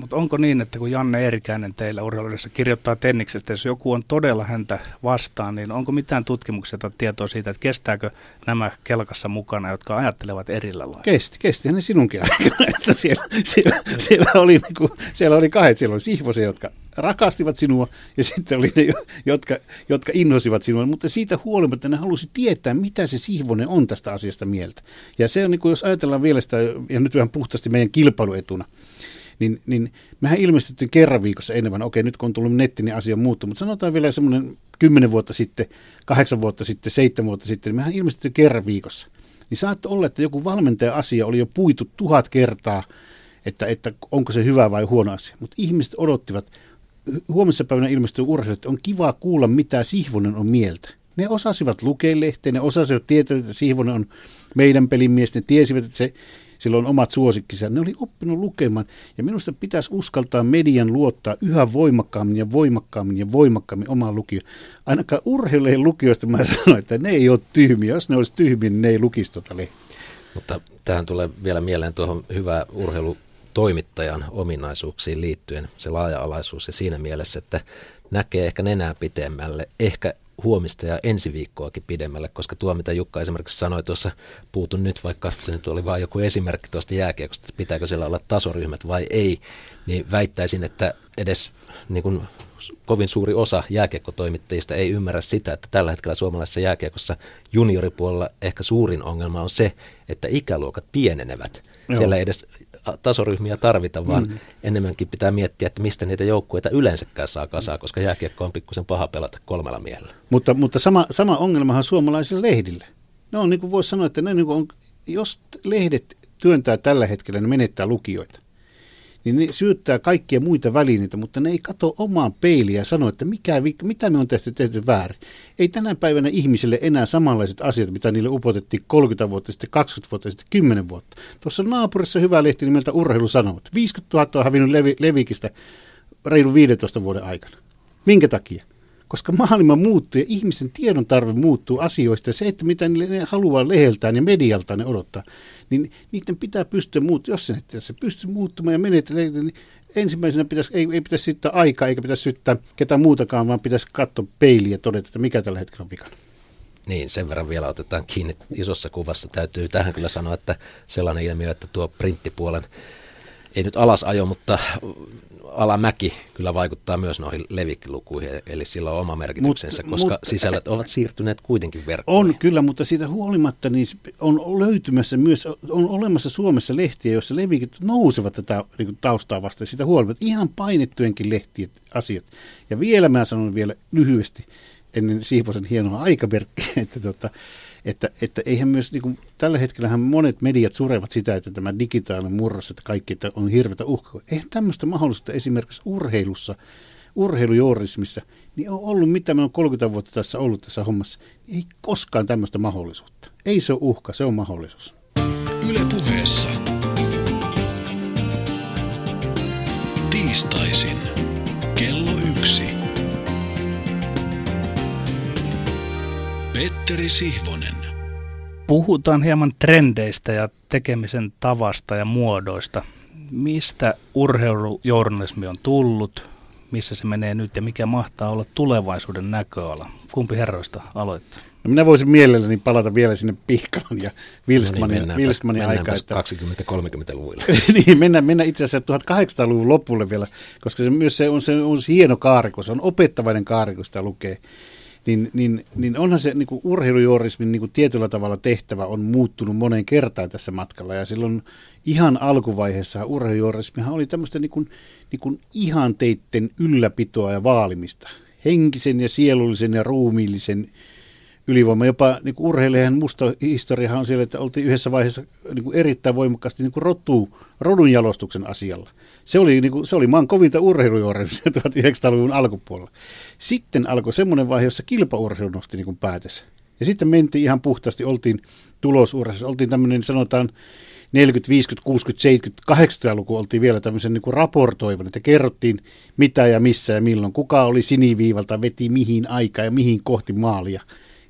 Mutta onko niin, että kun Janne Erikäinen teillä urheiluudessa kirjoittaa Tenniksestä, jos joku on todella häntä vastaan, niin onko mitään tutkimuksia tai tietoa siitä, että kestääkö nämä kelkassa mukana, jotka ajattelevat erillä lailla? Kesti, kestihän ne sinunkin aikana. *laughs* Että siellä, siellä, siellä, oli, niin kuin, siellä oli kahdet, siellä oli Sihvosen, jotka rakastivat sinua ja sitten oli ne, jotka, jotka inhosivat sinua, mutta siitä huolimatta ne halusi tietää, mitä se Sihvonen on tästä asiasta mieltä. Ja se on, niin kuin, jos ajatellaan vielä sitä, ja nyt vähän puhtaasti meidän kilpailuetuna, niin, niin mehän ilmestettiin kerran viikossa enemmän. Okei, nyt kun on tullut netti, niin asia muuttuu, mutta sanotaan vielä semmoinen kymmenen vuotta sitten, kahdeksan vuotta sitten, seitsemän vuotta sitten, niin mehän ilmestettiin kerran viikossa. Niin saattoi olla, että joku valmentaja-asia oli jo puitu tuhat kertaa, että, että onko se hyvä vai huono asia. Mutta ihmiset odottivat, huomisessa päivänä ilmestyy urheilu, että on kiva kuulla, mitä Sihvonen on mieltä. Ne osasivat lukea lehteen, ne osasivat tietää, että Sihvonen on meidän pelimies, ne tiesivät, että se sillä on omat suosikkisä. Ne oli oppinut lukemaan ja minusta pitäisi uskaltaa median luottaa yhä voimakkaammin ja voimakkaammin ja voimakkaammin omaan lukioon. Ainakaan urheilujen lukijoista mä sanoin, että ne ei ole tyhmiä. Jos ne olisi tyhmiä, niin ne ei lukisi tuota Mutta tähän tulee vielä mieleen tuohon hyvää urheilu toimittajan ominaisuuksiin liittyen se laaja-alaisuus ja siinä mielessä, että näkee ehkä nenää pitemmälle, ehkä huomista ja ensi viikkoakin pidemmälle, koska tuo, mitä Jukka esimerkiksi sanoi tuossa, puutun nyt, vaikka se nyt oli vain joku esimerkki tuosta jääkiekosta, että pitääkö siellä olla tasoryhmät vai ei, niin väittäisin, että edes niin kuin kovin suuri osa jääkiekkotoimittajista ei ymmärrä sitä, että tällä hetkellä suomalaisessa jääkiekossa junioripuolella ehkä suurin ongelma on se, että ikäluokat pienenevät. Joo. Siellä ei edes tasoryhmiä tarvita, vaan mm. enemmänkin pitää miettiä, että mistä niitä joukkueita yleensäkään saa kasaa, koska jääkiekko on pikkusen paha pelata kolmella miehellä. Mutta, mutta sama, sama ongelmahan suomalaisille lehdille. No niin kuin voisi sanoa, että ne niin kuin on, jos lehdet työntää tällä hetkellä, ne menettää lukijoita niin ne syyttää kaikkia muita välineitä, mutta ne ei katso omaan peiliä ja sano, että mikä, mitä me on tehty, tehty väärin. Ei tänä päivänä ihmisille enää samanlaiset asiat, mitä niille upotettiin 30 vuotta sitten, 20 vuotta sitten, 10 vuotta. Tuossa naapurissa hyvä lehti nimeltä Urheilu sanoo, 50 000 on hävinnyt Levi, Levikistä reilu 15 vuoden aikana. Minkä takia? Koska maailma muuttuu ja ihmisen tiedon tarve muuttuu asioista ja se, että mitä ne haluaa leheltään ja medialta ne odottaa, niin niiden pitää pystyä muuttumaan. Jos se, se pystyy muuttumaan ja menettelee, niin ensimmäisenä pitäisi, ei, ei pitäisi syyttää aikaa eikä pitäisi syyttää ketään muutakaan, vaan pitäisi katsoa peiliä ja todeta, että mikä tällä hetkellä on vikana. Niin, sen verran vielä otetaan kiinni isossa kuvassa. Täytyy tähän kyllä sanoa, että sellainen ilmiö, että tuo printtipuolen ei nyt alasajo, mutta alamäki kyllä vaikuttaa myös noihin levikkilukuihin, eli sillä on oma merkityksensä, mut, koska mut, sisällöt ovat siirtyneet kuitenkin verkkoon. On kyllä, mutta siitä huolimatta niin on löytymässä myös, on olemassa Suomessa lehtiä, joissa levikit nousevat tätä niin taustaa vastaan, sitä huolimatta ihan painettujenkin lehtien asiat. Ja vielä mä sanon vielä lyhyesti, ennen Siivosen hienoa aikamerkkiä, että tota, että, että eihän myös, niin kuin, tällä hetkellä monet mediat surevat sitä, että tämä digitaalinen murros, että kaikki että on hirveätä uhkaa. Eihän tämmöistä mahdollista esimerkiksi urheilussa, urheilujournalismissa, niin on ollut, mitä me on 30 vuotta tässä ollut tässä hommassa, ei koskaan tämmöistä mahdollisuutta. Ei se ole uhka, se on mahdollisuus. Yle puheessa. Tiistaisin. Kello Petteri Sihvonen. Puhutaan hieman trendeistä ja tekemisen tavasta ja muodoista. Mistä urheilujournalismi on tullut, missä se menee nyt ja mikä mahtaa olla tulevaisuuden näköala? Kumpi herroista aloittaa? No minä voisin mielelläni palata vielä sinne Pihkalan ja Vilskmanin, no niin, Vilskmanin aikaan. Että... 20-30-luvuilla. *laughs* niin, mennään, mennään itse asiassa 1800-luvun lopulle vielä, koska se myös se on, se on hieno kaarikko, se on opettavainen kaarikko, sitä lukee niin, niin, niin onhan se niin kuin urheilujuorismin niin kuin tietyllä tavalla tehtävä on muuttunut moneen kertaan tässä matkalla. Ja silloin ihan alkuvaiheessa urheilujuorismihan oli tämmöistä niin kuin, niin kuin ihanteitten ylläpitoa ja vaalimista. Henkisen ja sielullisen ja ruumiillisen ylivoima. Jopa niin urheilijan musta historiahan on siellä, että oltiin yhdessä vaiheessa niin kuin erittäin voimakkaasti niin kuin rotu, rodun jalostuksen asialla. Se oli, niin kuin, se oli maan kovinta urheilujuorimista 1900-luvun alkupuolella. Sitten alkoi semmoinen vaihe, jossa kilpaurheilu nosti niin kuin päätössä. Ja sitten mentiin ihan puhtaasti, oltiin tulosurheissa, oltiin tämmöinen sanotaan 40, 50, 60, 70, 80-luku oltiin vielä tämmöisen niin raportoivan, että kerrottiin mitä ja missä ja milloin, kuka oli siniviivalta, veti mihin aikaan ja mihin kohti maalia.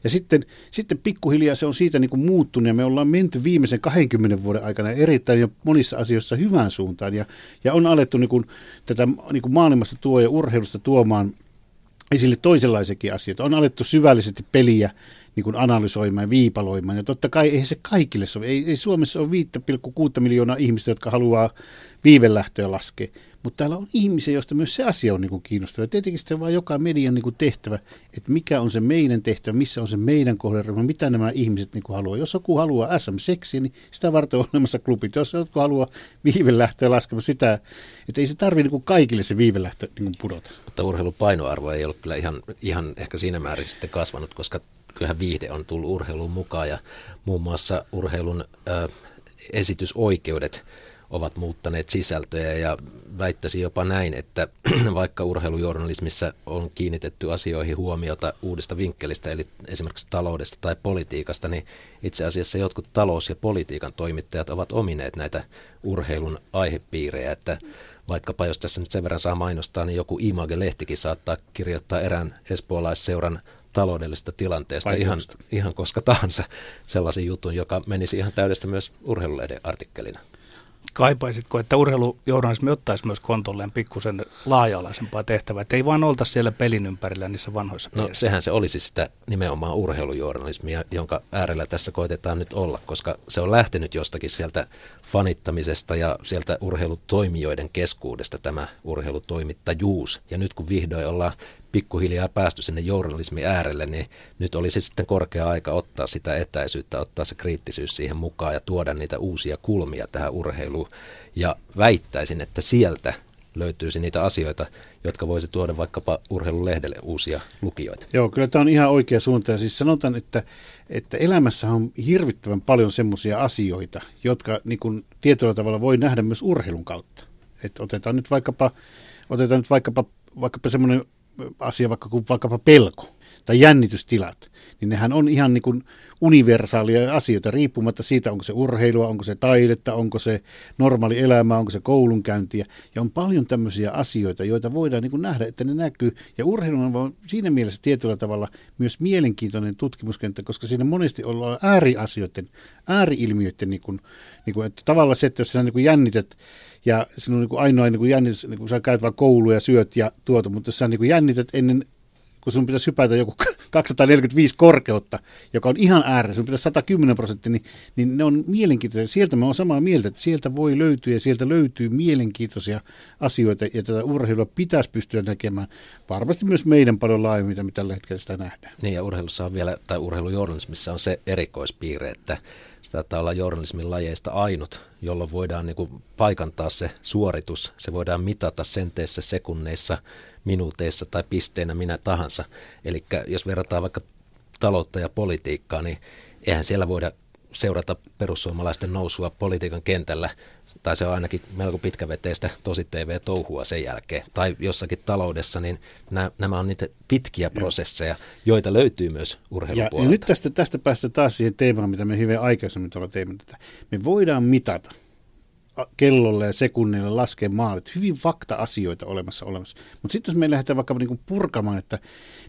Ja sitten, sitten pikkuhiljaa se on siitä niin kuin muuttunut ja me ollaan menty viimeisen 20 vuoden aikana erittäin jo monissa asioissa hyvään suuntaan ja, ja on alettu niin kuin, tätä niin kuin maailmasta tuo ja urheilusta tuomaan esille toisenlaisekin asioita. On alettu syvällisesti peliä niin kuin analysoimaan ja viipaloimaan. Ja totta kai ei se kaikille sovi. Ei, ei Suomessa ole 5,6 miljoonaa ihmistä, jotka haluaa viivelähtöä laskea. Mutta täällä on ihmisiä, joista myös se asia on niin kuin kiinnostava. Tietenkin sitten vaan joka median niin kuin tehtävä, että mikä on se meidän tehtävä, missä on se meidän kohderyhmä, mitä nämä ihmiset niin kuin haluaa. Jos joku haluaa SM-seksiä, niin sitä varten on olemassa klubit. Jos joku haluaa viivelähtöä laskemaan sitä, että ei se tarvitse niin kaikille se viivelähtö niin kuin pudota. Mutta urheilun painoarvo ei ole kyllä ihan, ihan ehkä siinä määrin sitten kasvanut, koska kyllähän viihde on tullut urheiluun mukaan ja muun muassa urheilun ö, esitysoikeudet ovat muuttaneet sisältöjä ja väittäisin jopa näin, että *clears throat* vaikka urheilujournalismissa on kiinnitetty asioihin huomiota uudesta vinkkelistä, eli esimerkiksi taloudesta tai politiikasta, niin itse asiassa jotkut talous- ja politiikan toimittajat ovat omineet näitä urheilun aihepiirejä, että vaikkapa jos tässä nyt sen verran saa mainostaa, niin joku Image-lehtikin saattaa kirjoittaa erään espoolaisseuran taloudellisesta tilanteesta ihan, ihan koska tahansa sellaisen jutun, joka menisi ihan täydestä myös urheilulehden artikkelina. Kaipaisitko, että urheilujournalismi ottaisi myös kontolleen pikkusen laaja-alaisempaa tehtävää, että ei vaan oltaisi siellä pelin ympärillä niissä vanhoissa No sehän se olisi sitä nimenomaan urheilujournalismia, jonka äärellä tässä koitetaan nyt olla, koska se on lähtenyt jostakin sieltä fanittamisesta ja sieltä urheilutoimijoiden keskuudesta tämä urheilutoimittajuus. Ja nyt kun vihdoin ollaan pikkuhiljaa päästy sinne journalismin äärelle, niin nyt olisi sitten korkea aika ottaa sitä etäisyyttä, ottaa se kriittisyys siihen mukaan ja tuoda niitä uusia kulmia tähän urheiluun. Ja väittäisin, että sieltä löytyisi niitä asioita, jotka voisi tuoda vaikkapa urheilulehdelle uusia lukijoita. Joo, kyllä tämä on ihan oikea suunta. Ja siis sanotaan, että, että elämässä on hirvittävän paljon semmoisia asioita, jotka niin kuin, tietyllä tavalla voi nähdä myös urheilun kautta. Et otetaan nyt vaikkapa, otetaan nyt vaikkapa, vaikkapa semmoinen asia vaikka vaikkapa pelko tai jännitystilat, niin nehän on ihan niin kuin universaalia asioita riippumatta siitä, onko se urheilua, onko se taidetta, onko se normaali elämä, onko se koulunkäyntiä. Ja on paljon tämmöisiä asioita, joita voidaan niin kuin nähdä, että ne näkyy. Ja urheilu on siinä mielessä tietyllä tavalla myös mielenkiintoinen tutkimuskenttä, koska siinä monesti ollaan ääriasioiden, ääriilmiöiden, niin kuin, niin kuin, että tavallaan se, että jos sinä niin kuin jännität, ja sinun niin kuin ainoa niin kuin jännitys, niin kuin sä käyt vaan kouluja ja syöt ja tuota, mutta jos sä niin kuin jännität ennen kun sun pitäisi hypätä joku *laughs* 245 korkeutta, joka on ihan ääressä, sun pitäisi 110 prosenttia, niin, niin ne on mielenkiintoisia. Sieltä mä oon samaa mieltä, että sieltä voi löytyä ja sieltä löytyy mielenkiintoisia asioita ja tätä urheilua pitäisi pystyä näkemään. Varmasti myös meidän paljon laajemmin, mitä me tällä hetkellä sitä nähdään. Niin ja urheilussa on vielä, tai urheilujournalismissa on se erikoispiirre, että sitä taitaa olla journalismin lajeista ainut, jolloin voidaan niin kuin paikantaa se suoritus, se voidaan mitata senteissä, sekunneissa, minuuteissa tai pisteenä minä tahansa. Eli jos verrataan vaikka taloutta ja politiikkaa, niin eihän siellä voida seurata perussuomalaisten nousua politiikan kentällä, tai se on ainakin melko pitkäveteistä tosi TV-touhua sen jälkeen. Tai jossakin taloudessa, niin nämä, nämä on niitä pitkiä prosesseja, joita löytyy myös urheilupuolelta. Ja, ja nyt tästä, tästä päästä taas siihen teemaan, mitä me hyvin aikaisemmin tuolla teimme tätä. Me voidaan mitata kellolle ja sekunnille laskee maalit. Hyvin fakta-asioita olemassa olemassa. Mutta sitten jos me lähdetään vaikka niinku purkamaan, että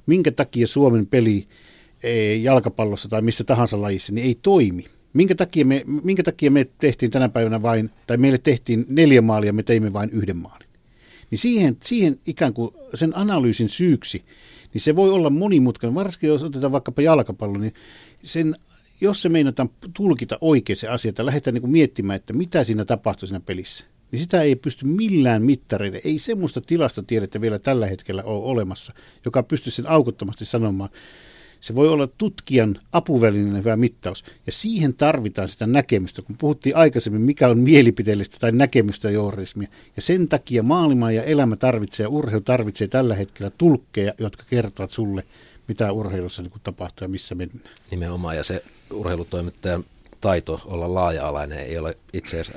minkä takia Suomen peli jalkapallossa tai missä tahansa lajissa niin ei toimi. Minkä takia, me, minkä takia me tehtiin tänä päivänä vain, tai meille tehtiin neljä maalia, me teimme vain yhden maalin. Niin siihen, siihen ikään kuin sen analyysin syyksi, niin se voi olla monimutkainen, varsinkin jos otetaan vaikkapa jalkapallo, niin sen jos se meinataan tulkita oikein se asia, että lähdetään niin kuin miettimään, että mitä siinä tapahtuu siinä pelissä, niin sitä ei pysty millään mittareiden, ei semmoista tilastotiedettä vielä tällä hetkellä ole olemassa, joka pystyisi sen aukottomasti sanomaan. Se voi olla tutkijan apuvälineen hyvä mittaus, ja siihen tarvitaan sitä näkemystä. Kun puhuttiin aikaisemmin, mikä on mielipiteellistä tai näkemystä journalismia, ja sen takia maailma ja elämä tarvitsee, ja urheilu tarvitsee tällä hetkellä tulkkeja, jotka kertovat sulle, mitä urheilussa niin tapahtuu ja missä mennään. Nimenomaan, ja se urheilutoimittajan taito olla laaja-alainen ei ole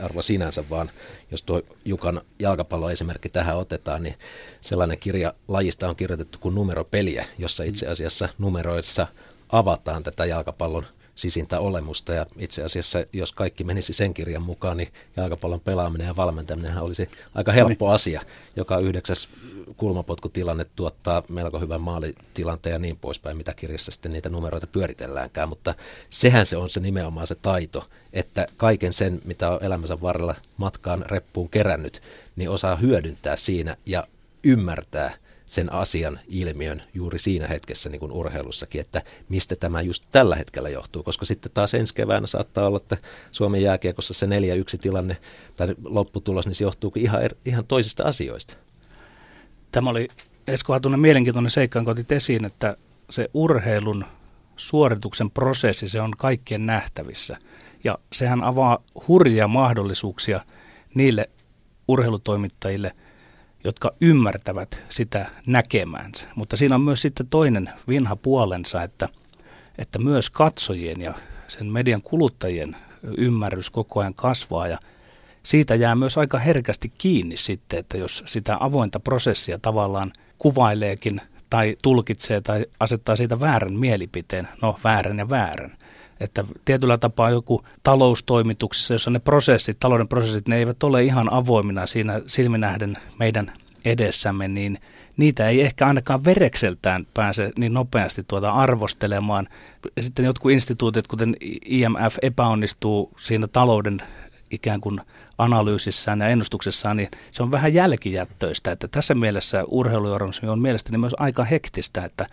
arvo sinänsä, vaan jos tuo Jukan jalkapalloesimerkki tähän otetaan, niin sellainen kirja lajista on kirjoitettu kuin numeropeliä, jossa itse asiassa numeroissa avataan tätä jalkapallon sisintä olemusta. Ja itse asiassa, jos kaikki menisi sen kirjan mukaan, niin jalkapallon pelaaminen ja valmentaminen olisi aika helppo asia. Joka yhdeksäs kulmapotkutilanne tuottaa melko hyvän maalitilanteen ja niin poispäin, mitä kirjassa sitten niitä numeroita pyöritelläänkään. Mutta sehän se on se nimenomaan se taito, että kaiken sen, mitä on elämänsä varrella matkaan reppuun kerännyt, niin osaa hyödyntää siinä ja ymmärtää – sen asian, ilmiön juuri siinä hetkessä niin kuin urheilussakin, että mistä tämä just tällä hetkellä johtuu, koska sitten taas ensi keväänä saattaa olla, että Suomen jääkiekossa se 4-1 tilanne tai lopputulos, niin se johtuukin ihan, er, ihan toisista asioista. Tämä oli Esko Hatunen mielenkiintoinen seikka, jonka otit esiin, että se urheilun suorituksen prosessi, se on kaikkien nähtävissä. Ja sehän avaa hurjia mahdollisuuksia niille urheilutoimittajille – jotka ymmärtävät sitä näkemäänsä. Mutta siinä on myös sitten toinen vinha puolensa, että, että myös katsojien ja sen median kuluttajien ymmärrys koko ajan kasvaa ja siitä jää myös aika herkästi kiinni sitten, että jos sitä avointa prosessia tavallaan kuvaileekin tai tulkitsee tai asettaa siitä väärän mielipiteen, no väärän ja väärän, että tietyllä tapaa joku taloustoimituksessa, jossa ne prosessit, talouden prosessit, ne eivät ole ihan avoimina siinä silminähden meidän edessämme, niin niitä ei ehkä ainakaan verekseltään pääse niin nopeasti tuota arvostelemaan. Sitten jotkut instituutiot, kuten IMF, epäonnistuu siinä talouden ikään kuin analyysissään ja ennustuksessaan, niin se on vähän jälkijättöistä. Että tässä mielessä urheilujournalismi on mielestäni myös aika hektistä, että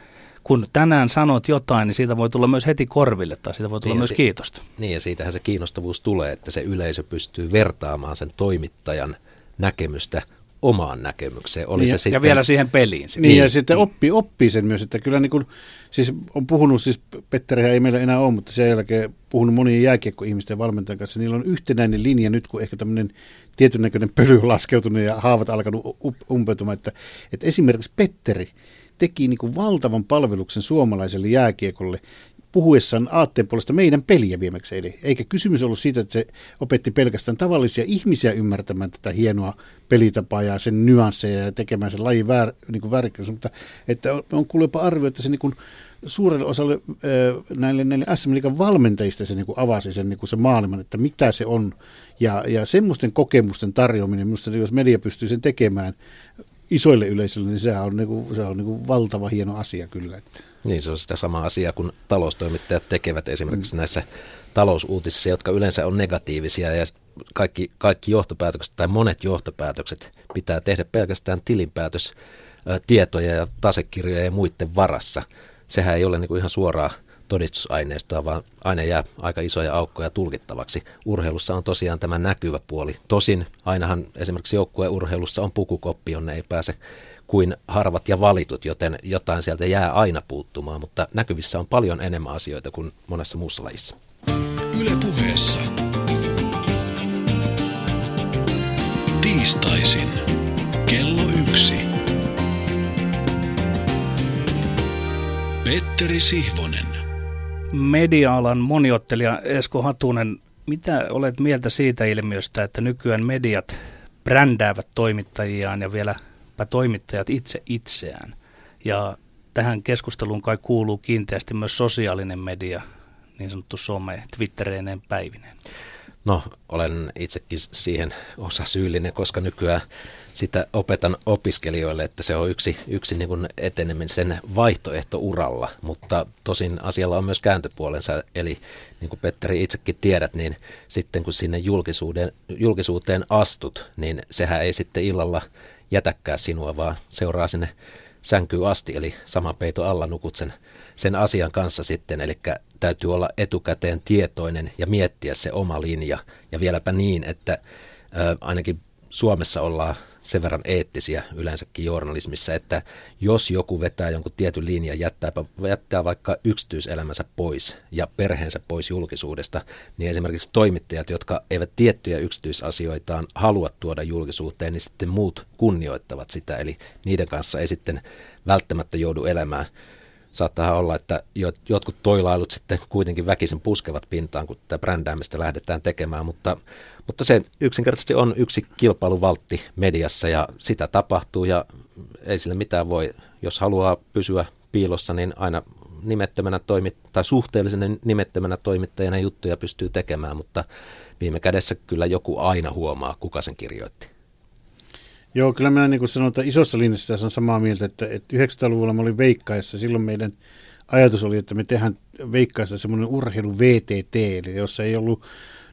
kun tänään sanot jotain, niin siitä voi tulla myös heti korville tai siitä voi tulla niin myös si- kiitosta. Niin ja siitähän se kiinnostavuus tulee, että se yleisö pystyy vertaamaan sen toimittajan näkemystä omaan näkemykseen. Oli niin, se ja, sitten... ja vielä siihen peliin. Niin, niin, ja sitten oppii, oppii sen myös, että kyllä niin kuin, siis on puhunut, siis Petteri ei meillä enää ole, mutta sen jälkeen puhunut monien jääkiekko-ihmisten valmentajan kanssa, niillä on yhtenäinen linja nyt, kun ehkä tämmöinen tietyn näköinen pöly on laskeutunut ja haavat alkanut umpeutumaan, että, että esimerkiksi Petteri, teki niin kuin valtavan palveluksen suomalaiselle jääkiekolle puhuessaan aatteen puolesta meidän peliä viimeksi. Eli eikä kysymys ollut siitä, että se opetti pelkästään tavallisia ihmisiä ymmärtämään tätä hienoa pelitapaa ja sen nyansseja ja tekemään sen lajin väär, niin kuin mutta että on, on kuullut jopa arvio, että se niin kuin suurelle osalle näille, näille SM valmentajista se niin avasi sen, niin se maailman, että mitä se on. Ja, ja semmoisten kokemusten tarjoaminen, minusta jos media pystyy sen tekemään isoille yleisöille, niin sehän on, niin kuin, se on niin kuin valtava hieno asia kyllä. Että. Niin, se on sitä samaa asiaa kuin taloustoimittajat tekevät esimerkiksi mm. näissä talousuutisissa, jotka yleensä on negatiivisia ja kaikki, kaikki johtopäätökset tai monet johtopäätökset pitää tehdä pelkästään tilinpäätös tietoja ja tasekirjoja ja muiden varassa. Sehän ei ole niin kuin ihan suoraa todistusaineistoa, vaan aina jää aika isoja aukkoja tulkittavaksi. Urheilussa on tosiaan tämä näkyvä puoli. Tosin ainahan esimerkiksi joukkueen urheilussa on pukukoppi, jonne ei pääse kuin harvat ja valitut, joten jotain sieltä jää aina puuttumaan, mutta näkyvissä on paljon enemmän asioita kuin monessa muussa lajissa. Yle puheessa. Tiistaisin. Kello yksi. Petteri Sihvonen. Media-alan moniottelija Esko Hatunen, mitä olet mieltä siitä ilmiöstä, että nykyään mediat brändäävät toimittajiaan ja vielä toimittajat itse itseään. Ja tähän keskusteluun kai kuuluu kiinteästi myös sosiaalinen media, niin sanottu some, Twittereineen päivineen. No, olen itsekin siihen osa syyllinen, koska nykyään sitä opetan opiskelijoille, että se on yksi, yksi niin kuin etenemisen vaihtoehto uralla, mutta tosin asialla on myös kääntöpuolensa, eli niin kuin Petteri itsekin tiedät, niin sitten kun sinne julkisuuteen, julkisuuteen astut, niin sehän ei sitten illalla jätäkään sinua, vaan seuraa sinne sänkyyn asti, eli sama peito alla nukut sen, sen asian kanssa sitten, eli täytyy olla etukäteen tietoinen ja miettiä se oma linja, ja vieläpä niin, että ö, ainakin Suomessa ollaan sen verran eettisiä yleensäkin journalismissa, että jos joku vetää jonkun tietyn linjan, jättää, jättää vaikka yksityiselämänsä pois ja perheensä pois julkisuudesta, niin esimerkiksi toimittajat, jotka eivät tiettyjä yksityisasioitaan halua tuoda julkisuuteen, niin sitten muut kunnioittavat sitä, eli niiden kanssa ei sitten välttämättä joudu elämään. Saattaa olla, että jotkut toilailut sitten kuitenkin väkisin puskevat pintaan, kun tätä brändäämistä lähdetään tekemään, mutta, mutta se yksinkertaisesti on yksi kilpailuvaltti mediassa ja sitä tapahtuu ja ei sille mitään voi, jos haluaa pysyä piilossa, niin aina nimettömänä toimit- tai suhteellisen nimettömänä toimittajana juttuja pystyy tekemään, mutta viime kädessä kyllä joku aina huomaa, kuka sen kirjoitti. Joo, kyllä minä niin kuin sanon, että isossa linjassa tässä on samaa mieltä, että, että 900-luvulla mä olin veikkaessa. Silloin meidän ajatus oli, että me tehdään veikkaista semmoinen urheilu VTT, eli jossa ei ollut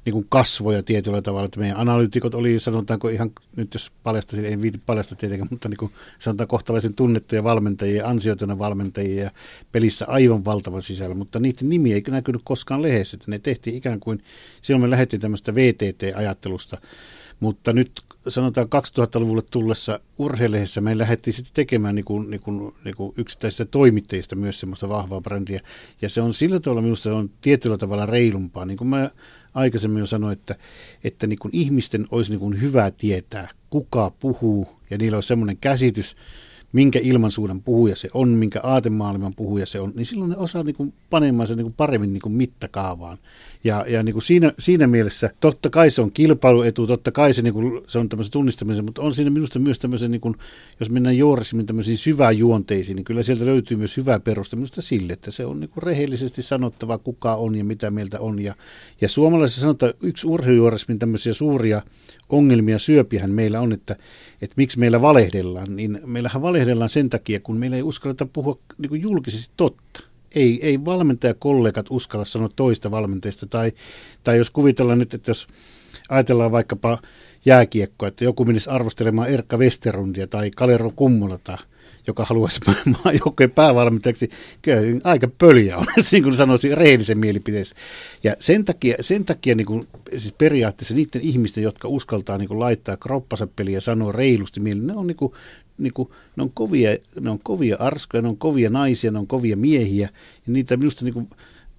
niin kuin kasvoja tietyllä tavalla, että meidän analyytikot oli, sanotaanko ihan, nyt jos paljastaisin, ei viiti paljasta tietenkään, mutta niin kuin sanotaan kohtalaisen tunnettuja valmentajia, ansioituna valmentajia ja pelissä aivan valtavan sisällä, mutta niiden nimi ei näkynyt koskaan lehdessä, että ne tehtiin ikään kuin, silloin me lähdettiin tämmöistä VTT-ajattelusta, mutta nyt sanotaan 2000-luvulle tullessa urheilehdessä me lähdettiin sitten tekemään niin kuin, niin kuin, niin kuin yksittäisistä toimittajista myös semmoista vahvaa brändiä. Ja se on sillä tavalla minusta se on tietyllä tavalla reilumpaa. Niin kuin mä aikaisemmin jo sanoin, että, että niin kuin ihmisten olisi niin kuin hyvä tietää, kuka puhuu ja niillä on semmoinen käsitys, minkä ilmansuunnan puhuja se on, minkä aatemaailman puhuja se on, niin silloin ne osaa niin kuin panemaan sen niin kuin paremmin niin kuin mittakaavaan. Ja, ja niin kuin siinä, siinä mielessä totta kai se on kilpailuetu, totta kai se, niin kuin, se on tämmöisen tunnistamisen, mutta on siinä minusta myös tämmöisen, niin kuin, jos mennään juorismin tämmöisiin syväjuonteisiin, niin kyllä sieltä löytyy myös hyvä peruste minusta sille, että se on niin kuin rehellisesti sanottava, kuka on ja mitä mieltä on. Ja, ja suomalaisessa sanotaan, yksi urheilujuorismin tämmöisiä suuria ongelmia, syöpihän meillä on, että, että miksi meillä valehdellaan, niin meillähän valehdellaan sen takia, kun meillä ei uskalleta puhua niin kuin julkisesti totta. Ei, ei valmentajakollegat uskalla sanoa toista valmentajista, tai, tai jos kuvitellaan nyt, että jos ajatellaan vaikkapa jääkiekkoa, että joku menisi arvostelemaan Erkka Westerundia tai Kalero Kummulata, joka haluaisi *laughs* maajoukkojen päävalmentajaksi, kyllä aika pöliä on, *laughs* niin kuin sanoisin rehellisen mielipiteessä. Ja sen takia, sen takia niin kuin, siis periaatteessa niiden ihmisten, jotka uskaltaa niin kuin, laittaa kroppansa peliä ja sanoa reilusti mielin, ne on, niin kuin, niin kuin, ne on, kovia, ne on kovia arskoja, ne on kovia naisia, ne on kovia miehiä, ja niitä minusta niin kuin,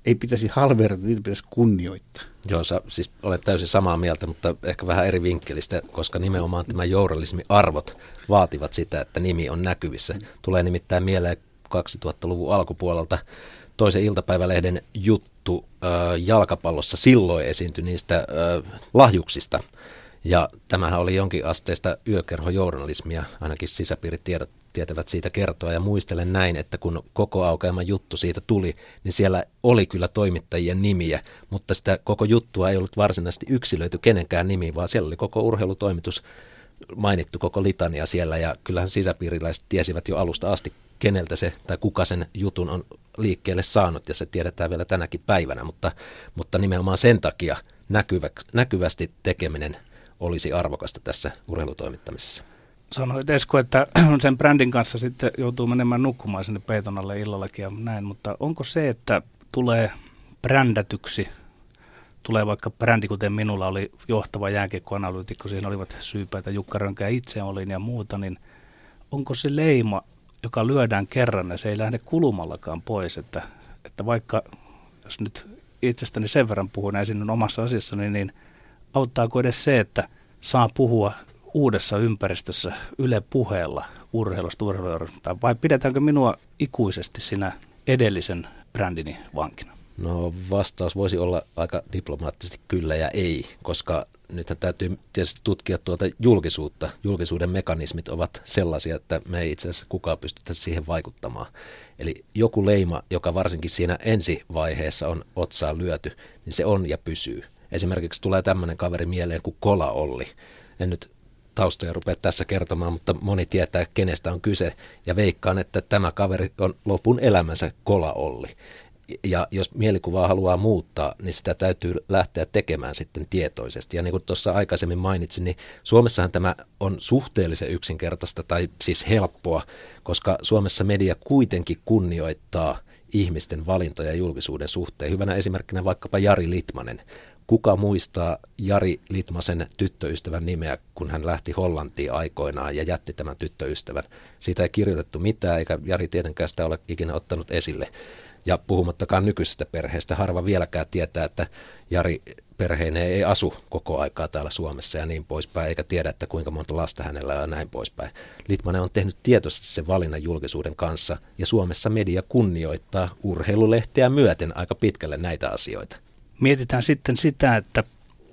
ei pitäisi halverata, niitä pitäisi kunnioittaa. Joo, sä, siis olet täysin samaa mieltä, mutta ehkä vähän eri vinkkelistä, koska nimenomaan tämä journalismi-arvot vaativat sitä, että nimi on näkyvissä. Tulee nimittäin mieleen 2000-luvun alkupuolelta toisen iltapäivälehden juttu äh, jalkapallossa silloin esiintyi niistä äh, lahjuksista. Ja tämähän oli jonkin asteista yökerhojournalismia, ainakin sisäpiiritiedot tietävät siitä kertoa. Ja muistelen näin, että kun koko aukeaman juttu siitä tuli, niin siellä oli kyllä toimittajien nimiä, mutta sitä koko juttua ei ollut varsinaisesti yksilöity kenenkään nimi, vaan siellä oli koko urheilutoimitus mainittu koko litania siellä ja kyllähän sisäpiiriläiset tiesivät jo alusta asti, keneltä se tai kuka sen jutun on liikkeelle saanut ja se tiedetään vielä tänäkin päivänä, mutta, mutta nimenomaan sen takia näkyvä, näkyvästi tekeminen olisi arvokasta tässä urheilutoimittamisessa. Sanoit Esko, että *clears throat* sen brändin kanssa sitten joutuu menemään nukkumaan sinne peiton alle illallakin ja näin, mutta onko se, että tulee brändätyksi, tulee vaikka brändi, kuten minulla oli johtava jääkiekkoanalyytikko, siinä olivat syypäitä, Jukka Rönkä itse olin ja muuta, niin onko se leima, joka lyödään kerran ja se ei lähde kulumallakaan pois, että, että vaikka jos nyt itsestäni sen verran puhun näin omassa asiassani, niin auttaako edes se, että saa puhua uudessa ympäristössä Yle puheella urheilusta urheilusta, vai pidetäänkö minua ikuisesti sinä edellisen brändini vankina? No vastaus voisi olla aika diplomaattisesti kyllä ja ei, koska nythän täytyy tietysti tutkia tuota julkisuutta. Julkisuuden mekanismit ovat sellaisia, että me ei itse asiassa kukaan pystytä siihen vaikuttamaan. Eli joku leima, joka varsinkin siinä ensivaiheessa on otsaan lyöty, niin se on ja pysyy. Esimerkiksi tulee tämmöinen kaveri mieleen kuin Kola Olli. En nyt taustoja rupea tässä kertomaan, mutta moni tietää, kenestä on kyse. Ja veikkaan, että tämä kaveri on lopun elämänsä Kola Olli. Ja jos mielikuvaa haluaa muuttaa, niin sitä täytyy lähteä tekemään sitten tietoisesti. Ja niin kuin tuossa aikaisemmin mainitsin, niin Suomessahan tämä on suhteellisen yksinkertaista tai siis helppoa, koska Suomessa media kuitenkin kunnioittaa ihmisten valintoja julkisuuden suhteen. Hyvänä esimerkkinä vaikkapa Jari Litmanen Kuka muistaa Jari Litmasen tyttöystävän nimeä, kun hän lähti Hollantiin aikoinaan ja jätti tämän tyttöystävän? Siitä ei kirjoitettu mitään, eikä Jari tietenkään sitä ole ikinä ottanut esille. Ja puhumattakaan nykyisestä perheestä, harva vieläkään tietää, että Jari perheineen ei asu koko aikaa täällä Suomessa ja niin poispäin, eikä tiedä, että kuinka monta lasta hänellä on ja näin poispäin. Litmanen on tehnyt tietoisesti sen valinnan julkisuuden kanssa, ja Suomessa media kunnioittaa urheilulehteä myöten aika pitkälle näitä asioita. Mietitään sitten sitä, että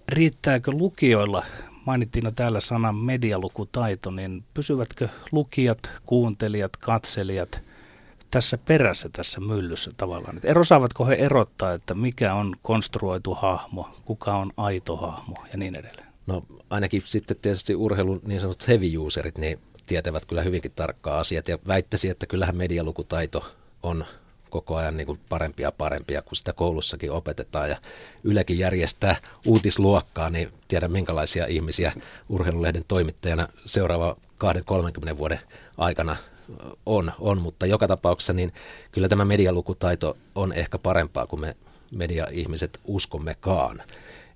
riittääkö lukijoilla, mainittiin jo täällä sanan medialukutaito, niin pysyvätkö lukijat, kuuntelijat, katselijat tässä perässä tässä myllyssä tavallaan? Että osaavatko he erottaa, että mikä on konstruoitu hahmo, kuka on aito hahmo ja niin edelleen? No ainakin sitten tietysti urheilun niin sanotut heavy userit, niin tietävät kyllä hyvinkin tarkkaa asiat ja väittäisi, että kyllähän medialukutaito on koko ajan niin kuin parempia ja parempia, kun sitä koulussakin opetetaan ja Ylekin järjestää uutisluokkaa, niin tiedän minkälaisia ihmisiä urheilulehden toimittajana seuraava 20-30 vuoden aikana on, on, mutta joka tapauksessa niin kyllä tämä medialukutaito on ehkä parempaa kuin me media-ihmiset uskommekaan.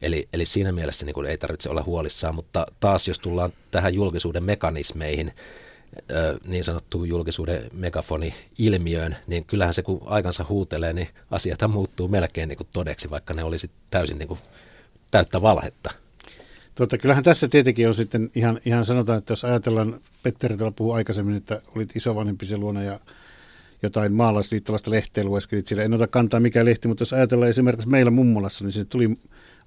Eli, eli siinä mielessä niin kuin ei tarvitse olla huolissaan, mutta taas jos tullaan tähän julkisuuden mekanismeihin, niin sanottuun julkisuuden megafoni-ilmiöön, niin kyllähän se kun aikansa huutelee, niin asiat muuttuu melkein niin kuin todeksi, vaikka ne olisi täysin niin kuin täyttä valhetta. Tuota, kyllähän tässä tietenkin on sitten ihan, ihan sanotaan, että jos ajatellaan, Petteri tuolla puhui aikaisemmin, että olit isovanhempi se luona ja jotain maalaisliittolaista lehteä lueskelit siellä. En ota kantaa mikä lehti, mutta jos ajatellaan esimerkiksi meillä mummolassa, niin se tuli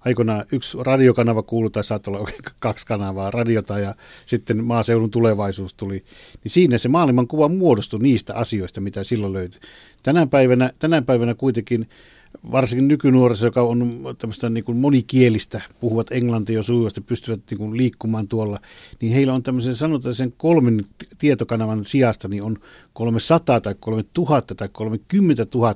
aikoinaan yksi radiokanava kuulu, tai saattoi olla *laughs* kaksi kanavaa, radiota ja sitten maaseudun tulevaisuus tuli. Niin siinä se maailman kuva muodostui niistä asioista, mitä silloin löytyi. Tänä päivänä, tänä päivänä kuitenkin varsinkin nykynuoriso, joka on tämmöistä niin kuin monikielistä, puhuvat englantia jo sujuvasti, pystyvät niin kuin liikkumaan tuolla, niin heillä on tämmöisen, sanotaan sen kolmen tietokanavan sijasta, niin on 300 tai 3000 tai 30 000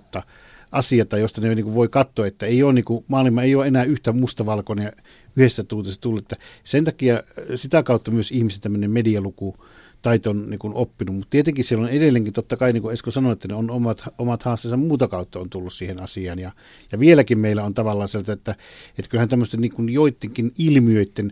asiata, josta ne niin kuin voi katsoa, että ei ole, niin kuin, maailma ei ole enää yhtä mustavalkoinen ja yhdestä tuutista tullut. Että sen takia sitä kautta myös ihmisen tämmöinen medialuku taito on niin kuin oppinut, mutta tietenkin siellä on edelleenkin, totta kai niin kuin Esko sanoi, että ne on omat, omat haasteensa muuta kautta on tullut siihen asiaan, ja, ja vieläkin meillä on tavallaan sieltä, että, että kyllähän tämmöisten niin kuin joidenkin ilmiöiden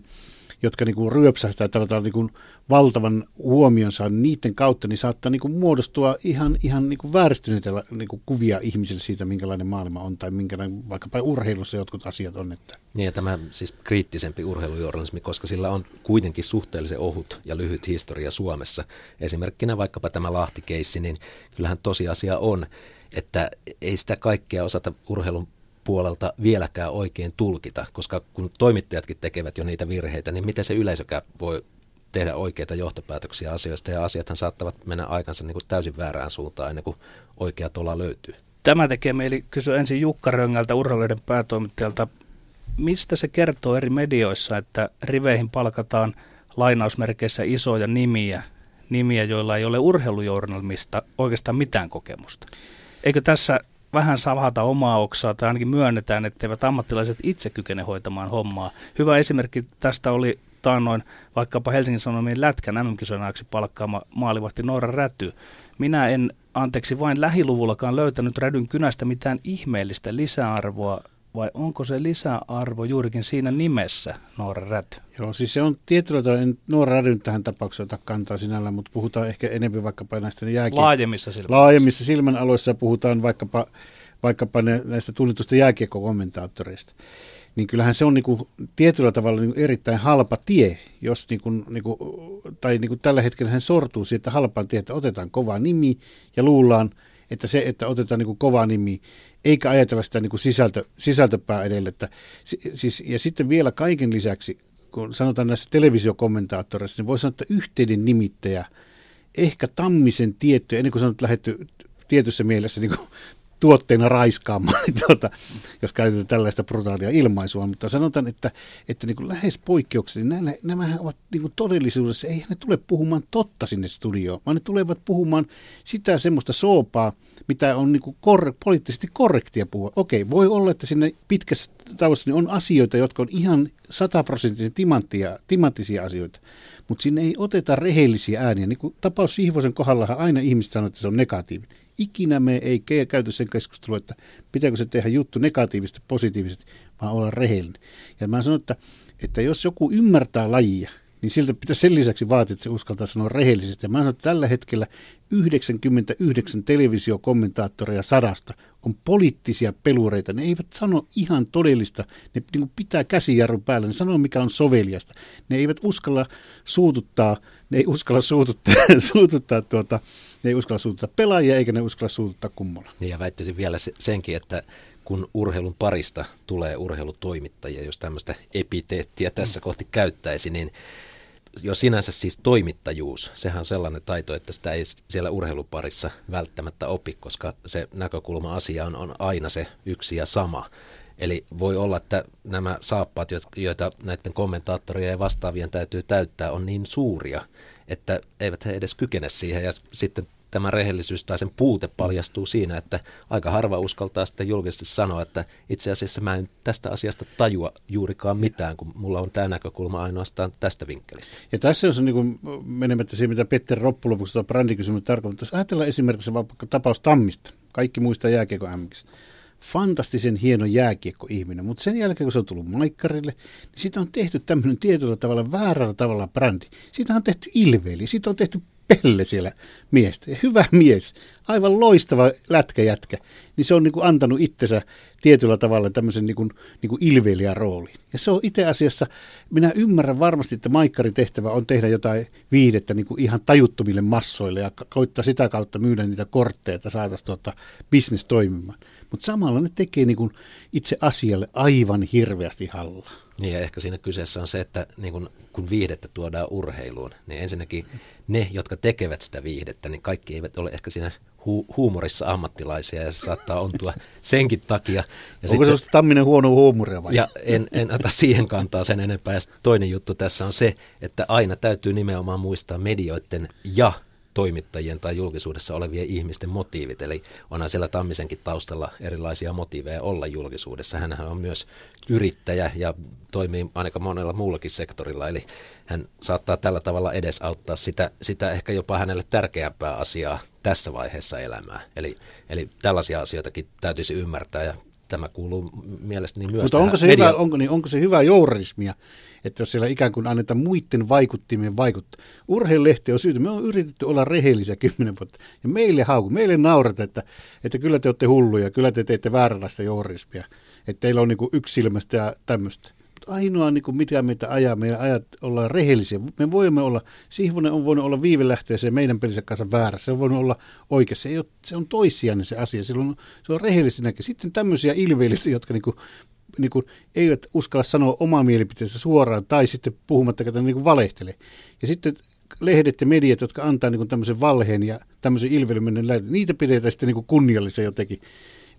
jotka niin kuin ryöpsähtää tällä niin kuin valtavan huomionsa, niiden kautta niin saattaa niin kuin muodostua ihan, ihan niin kuin vääristyneitä niin kuin kuvia ihmisille siitä, minkälainen maailma on tai minkälainen vaikkapa urheilussa jotkut asiat on. Että. Niin ja tämä siis kriittisempi urheilujournalismi, koska sillä on kuitenkin suhteellisen ohut ja lyhyt historia Suomessa. Esimerkkinä vaikkapa tämä Lahtikeissi, niin kyllähän tosiasia on, että ei sitä kaikkea osata urheilun puolelta vieläkään oikein tulkita, koska kun toimittajatkin tekevät jo niitä virheitä, niin miten se yleisökään voi tehdä oikeita johtopäätöksiä asioista, ja asiathan saattavat mennä aikansa niin kuin täysin väärään suuntaan ennen kuin oikea tola löytyy. Tämä tekee meili kysyä ensin Jukka Röngältä, urheiluiden päätoimittajalta. Mistä se kertoo eri medioissa, että riveihin palkataan lainausmerkeissä isoja nimiä, nimiä, joilla ei ole urheilujournalmista oikeastaan mitään kokemusta? Eikö tässä vähän savata omaa oksaa tai ainakin myönnetään, etteivät ammattilaiset itse kykene hoitamaan hommaa. Hyvä esimerkki tästä oli taannoin vaikkapa Helsingin Sanomien Lätkän MM-kisojen palkkaama maalivahti Noora Räty. Minä en, anteeksi, vain lähiluvullakaan löytänyt Rädyn kynästä mitään ihmeellistä lisäarvoa vai onko se lisäarvo juurikin siinä nimessä, Noora Räty? Joo, siis se on tietyllä tavalla, en Noora Rädyn tähän tapaukseen ota kantaa sinällä, mutta puhutaan ehkä enemmän vaikkapa näistä jääkie... Laajemmissa silmän Laajemmissa silmän aloissa puhutaan vaikkapa, vaikkapa ne, näistä tunnitusta jääkiekko-kommentaattoreista. Niin kyllähän se on niin kuin, tietyllä tavalla niin kuin erittäin halpa tie, jos niin kuin, niin kuin, tai niin kuin tällä hetkellä hän sortuu siitä halpaan tie, että otetaan kova nimi ja luullaan, että se, että otetaan niin kuin kova nimi, eikä ajatella sitä niin kuin sisältö, sisältöpää edelle. Että, siis, ja sitten vielä kaiken lisäksi, kun sanotaan näissä televisiokommentaattoreissa, niin voi sanoa, että yhteinen nimittäjä, ehkä Tammisen tietty, ennen kuin se on lähdetty tietyssä mielessä niin kuin tuotteena raiskaamaan, *laughs* niin tuota, jos käytetään tällaista brutaalia ilmaisua. Mutta sanotaan, että, että niin kuin lähes poikkeuksellisesti nämä, nämä ovat niin kuin todellisuudessa, ei ne tule puhumaan totta sinne studioon, vaan ne tulevat puhumaan sitä semmoista soopaa, mitä on niin kuin kor- poliittisesti korrektia puhua. Okei, voi olla, että sinne pitkässä taustassa niin on asioita, jotka on ihan sataprosenttisen timanttisia asioita, mutta sinne ei oteta rehellisiä ääniä. Niin kuin tapaus Sihvosen kohdallahan aina ihmiset sanoo, että se on negatiivinen. Ikinä me ei käyty sen keskustelua, että pitääkö se tehdä juttu negatiivisesti, positiivisesti, vaan olla rehellinen. Ja mä sanon, että, että jos joku ymmärtää lajia, niin siltä pitää sen lisäksi vaatia, että se uskaltaa sanoa rehellisesti. Ja mä sanon, että tällä hetkellä 99 televisiokommentaattoria sadasta on poliittisia pelureita. Ne eivät sano ihan todellista, ne niin pitää käsijarrun päällä, ne sanoo mikä on soveliasta. Ne eivät uskalla suututtaa, ne ei uskalla suututtaa, *laughs* suututtaa tuota, ne ei uskalla suututtaa pelaajia eikä ne uskalla suututtaa kummalla. Niin ja väittäisin vielä senkin, että kun urheilun parista tulee urheilutoimittajia, jos tämmöistä epiteettiä tässä kohti käyttäisi, niin jo sinänsä siis toimittajuus, sehän on sellainen taito, että sitä ei siellä urheiluparissa välttämättä opi, koska se näkökulma asiaan on aina se yksi ja sama. Eli voi olla, että nämä saappaat, joita näiden kommentaattorien ja vastaavien täytyy täyttää, on niin suuria, että eivät he edes kykene siihen. Ja sitten tämä rehellisyys tai sen puute paljastuu siinä, että aika harva uskaltaa sitten julkisesti sanoa, että itse asiassa mä en tästä asiasta tajua juurikaan mitään, kun mulla on tämä näkökulma ainoastaan tästä vinkkelistä. Ja tässä on niin kuin, menemättä siihen, mitä Petter Roppu lopuksi tuo brändikysymys tarkoittaa. Jos ajatellaan esimerkiksi vaikka tapaus Tammista, kaikki muistaa jääkiekko MX fantastisen hieno jääkiekko-ihminen, mutta sen jälkeen kun se on tullut maikkarille, niin siitä on tehty tämmöinen tietyllä tavalla väärällä tavalla brändi. Siitä on tehty ilveili, siitä on tehty Pelle siellä miestä. Hyvä mies, aivan loistava lätkäjätkä. Niin se on niin kuin antanut itsensä tietyllä tavalla tämmöisen niin kuin, niin kuin ilveilijän rooliin. Ja se on itse asiassa, minä ymmärrän varmasti, että maikkarin tehtävä on tehdä jotain viidettä niin kuin ihan tajuttomille massoille ja koittaa sitä kautta myydä niitä kortteja, että saataisiin tuota bisnes toimimaan. Mutta samalla ne tekee niin kuin itse asialle aivan hirveästi hallaa. Niin ja ehkä siinä kyseessä on se, että niin kun, kun viihdettä tuodaan urheiluun, niin ensinnäkin ne, jotka tekevät sitä viihdettä, niin kaikki eivät ole ehkä siinä hu- huumorissa ammattilaisia ja se saattaa ontua senkin takia. Ja Onko sitten, se Tamminen huono huumoria vai? Ja en, en ota siihen kantaa sen enempää. Ja toinen juttu tässä on se, että aina täytyy nimenomaan muistaa medioiden ja toimittajien tai julkisuudessa olevien ihmisten motiivit. Eli onhan siellä Tammisenkin taustalla erilaisia motiiveja olla julkisuudessa. Hänhän on myös yrittäjä ja toimii aika monella muullakin sektorilla. Eli hän saattaa tällä tavalla edesauttaa sitä, sitä ehkä jopa hänelle tärkeämpää asiaa tässä vaiheessa elämää. Eli, eli tällaisia asioitakin täytyisi ymmärtää ja tämä kuuluu mielestäni myös Mutta onko se, media- hyvä, onko, niin, onko se hyvä journalismia, että jos siellä ikään kuin annetaan muiden vaikuttimien vaikuttaa. Urheilulehti on syytä. Me on yritetty olla rehellisiä kymmenen vuotta. Ja meille hauku, meille naurata, että, että kyllä te olette hulluja, kyllä te teette vääränlaista journalismia. Että teillä on niin yksi silmästä ja tämmöistä ainoa, niin kuin mitä meitä ajaa, meidän ajat ollaan rehellisiä. Me voimme olla, Sihvonen on voinut olla viivelähtöisen meidän pelissä kanssa väärässä, se on voinut olla oikeassa. Se, ei ole, se on toissijainen se asia, se on rehellisesti näkö. Sitten tämmöisiä ilveilyitä, jotka niin kuin, niin kuin, eivät uskalla sanoa omaa mielipiteensä suoraan, tai sitten puhumattakaan niin kuin valehtelee. Ja sitten lehdet ja mediat, jotka antaa niin kuin tämmöisen valheen ja tämmöisen ilveilyminen, niitä pidetään sitten niin kuin kunniallisen jotenkin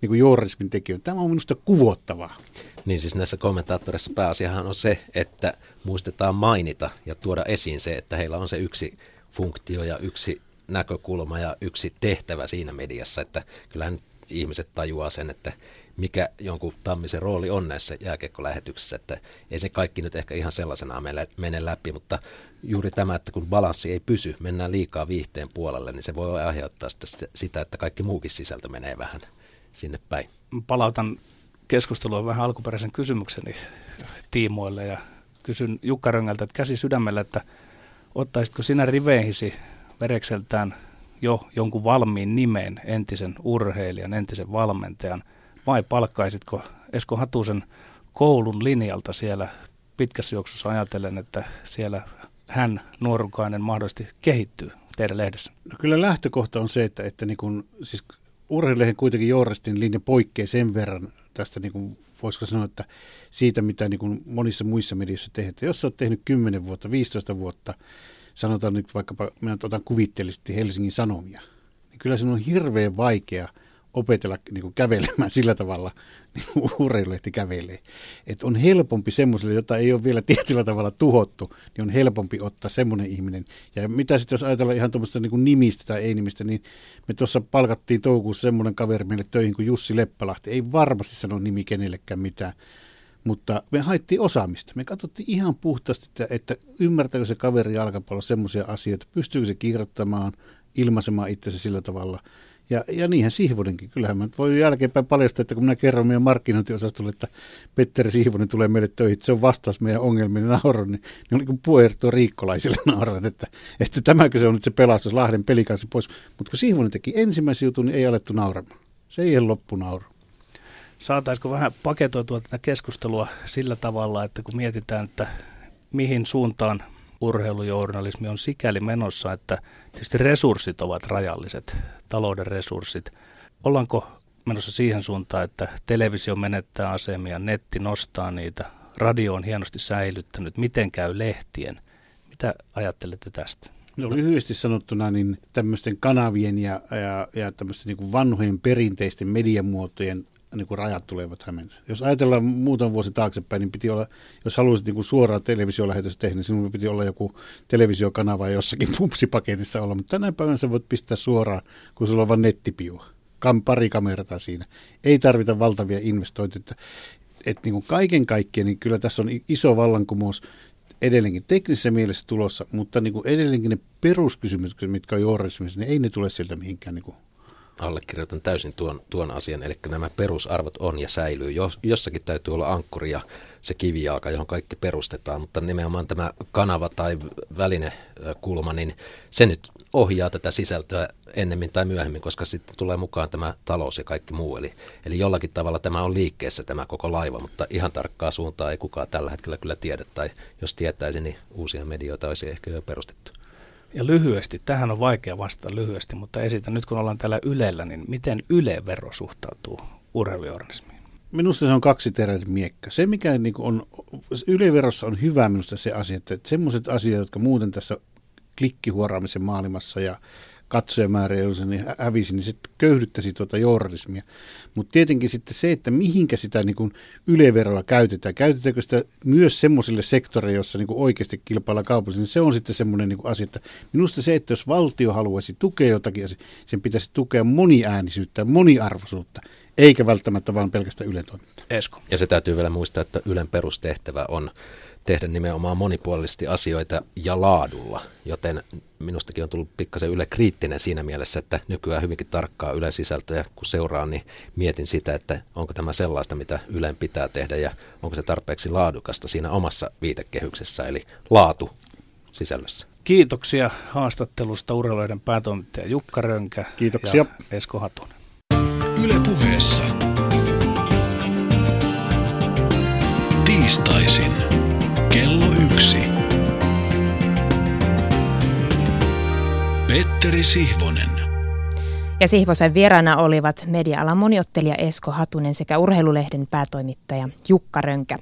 niin kuin journalismin tekijöitä. Tämä on minusta kuvottavaa. Niin siis näissä kommentaattoreissa pääasiahan on se, että muistetaan mainita ja tuoda esiin se, että heillä on se yksi funktio ja yksi näkökulma ja yksi tehtävä siinä mediassa, että kyllähän ihmiset tajuaa sen, että mikä jonkun Tammisen rooli on näissä jääkiekkolähetyksissä, että ei se kaikki nyt ehkä ihan sellaisenaan mene läpi, mutta juuri tämä, että kun balanssi ei pysy, mennään liikaa viihteen puolelle, niin se voi aiheuttaa sitä, että kaikki muukin sisältö menee vähän sinne päin. Palautan keskustelua vähän alkuperäisen kysymykseni tiimoille ja kysyn Jukka Röngältä, että käsi sydämellä, että ottaisitko sinä riveihisi verekseltään jo jonkun valmiin nimen, entisen urheilijan, entisen valmentajan, vai palkkaisitko Esko Hatusen koulun linjalta siellä pitkässä juoksussa ajatellen, että siellä hän, nuorukainen, mahdollisesti kehittyy teidän lehdessä? No kyllä lähtökohta on se, että, että niin kun, siis urheilulehen kuitenkin Jourestin linja poikkeaa sen verran tästä, niin kuin, voisiko sanoa, että siitä, mitä niin kuin monissa muissa medioissa tehdään. Jos olet tehnyt 10 vuotta, 15 vuotta, sanotaan nyt vaikkapa, minä otan kuvitteellisesti Helsingin Sanomia, niin kyllä se on hirveän vaikea – opetella niin kuin kävelemään sillä tavalla, niin kuin urheilulehti kävelee. Et on helpompi semmoiselle, jota ei ole vielä tietyllä tavalla tuhottu, niin on helpompi ottaa semmoinen ihminen. Ja mitä sitten jos ajatellaan ihan tuommoista niin nimistä tai ei-nimistä, niin me tuossa palkattiin toukokuussa semmoinen kaveri meille töihin kuin Jussi Leppälahti. Ei varmasti sano nimi kenellekään mitään, mutta me haettiin osaamista. Me katsottiin ihan puhtaasti, että, että ymmärtääkö se kaveri jalkapallo semmoisia asioita, pystyykö se kirjoittamaan, ilmaisemaan itsensä sillä tavalla – Ja, ja niinhän Sihvonenkin. Kyllähän mä voi jälkeenpäin paljastaa, että kun minä kerron meidän markkinointiosastolle, että Petteri Sihvonen tulee meille töihin, se on vastaus meidän ongelmiin nauron, niin ne oli kuin Puerto Riikkolaisille *laughs* naurat, että, että tämäkö se on nyt se pelastus Lahden pelikanssa pois. Mutta kun Sihvonen teki ensimmäisen jutun, niin ei alettu nauramaan. Se ei ole loppu nauru. Saataisiko vähän paketoitua tätä keskustelua sillä tavalla, että kun mietitään, että mihin suuntaan urheilujournalismi on sikäli menossa, että tietysti resurssit ovat rajalliset, talouden resurssit. Ollaanko menossa siihen suuntaan, että televisio menettää asemia, netti nostaa niitä, radio on hienosti säilyttänyt, miten käy lehtien? Mitä ajattelette tästä? No lyhyesti sanottuna niin tämmöisten kanavien ja, ja, ja tämmöisten niin vanhojen perinteisten mediamuotojen niin kuin rajat tulevat hämensä. Jos ajatellaan muutaman vuosi taaksepäin, niin piti olla, jos haluaisit niin kuin suoraa televisiolähetystä tehdä, niin sinun piti olla joku televisiokanava jossakin *laughs* pupsipaketissa olla, mutta tänä päivänä sä voit pistää suoraan, kun sulla on vain nettipiua. Kam, pari kamerata siinä. Ei tarvita valtavia investointeja. Että, että niin kuin kaiken kaikkiaan, niin kyllä tässä on iso vallankumous edelleenkin teknisessä mielessä tulossa, mutta niin kuin edelleenkin ne peruskysymykset, mitkä on journalismissa, niin ei ne tule sieltä mihinkään niin kuin allekirjoitan täysin tuon, tuon asian, eli nämä perusarvot on ja säilyy. Jos, jossakin täytyy olla ankkuri ja se kivijalka, johon kaikki perustetaan, mutta nimenomaan tämä kanava tai välinekulma, niin se nyt ohjaa tätä sisältöä ennemmin tai myöhemmin, koska sitten tulee mukaan tämä talous ja kaikki muu. Eli, eli jollakin tavalla tämä on liikkeessä tämä koko laiva, mutta ihan tarkkaa suuntaa ei kukaan tällä hetkellä kyllä tiedä, tai jos tietäisi, niin uusia medioita olisi ehkä jo perustettu. Ja lyhyesti, tähän on vaikea vastata lyhyesti, mutta esitän nyt kun ollaan täällä Ylellä, niin miten Yle-vero suhtautuu urheilujournalismiin? Minusta se on kaksi teräinen miekka. Se, mikä niin on, Yle-verossa on hyvä minusta se asia, että semmoiset asiat, jotka muuten tässä klikkihuoraamisen maailmassa ja katsojamäärä, jos se niin hävisi, niin se köyhdyttäisi tuota journalismia. Mutta tietenkin sitten se, että mihinkä sitä niin kuin yleveroa käytetään, käytetäänkö sitä myös semmoisille sektoreille, jossa niin kuin oikeasti kilpaillaan kaupallisesti, niin se on sitten semmoinen niin asia, että minusta se, että jos valtio haluaisi tukea jotakin, sen pitäisi tukea moniäänisyyttä moniarvoisuutta, eikä välttämättä vain pelkästään Ylen toimintaa. Esko. Ja se täytyy vielä muistaa, että Ylen perustehtävä on tehdä nimenomaan monipuolisesti asioita ja laadulla, joten minustakin on tullut pikkasen Yle kriittinen siinä mielessä, että nykyään hyvinkin tarkkaa Yle sisältöjä kun seuraan, niin mietin sitä, että onko tämä sellaista, mitä Ylen pitää tehdä ja onko se tarpeeksi laadukasta siinä omassa viitekehyksessä, eli laatu sisällössä. Kiitoksia haastattelusta urheiluiden päätoimittaja Jukka Rönkä Kiitoksia. ja Esko Hatunen. Yle puheessa. Tiistaisin. Kello yksi. Petteri Sihvonen. Ja Sihvosen vieraana olivat media-alan moniottelija Esko Hatunen sekä urheilulehden päätoimittaja Jukka Rönkä.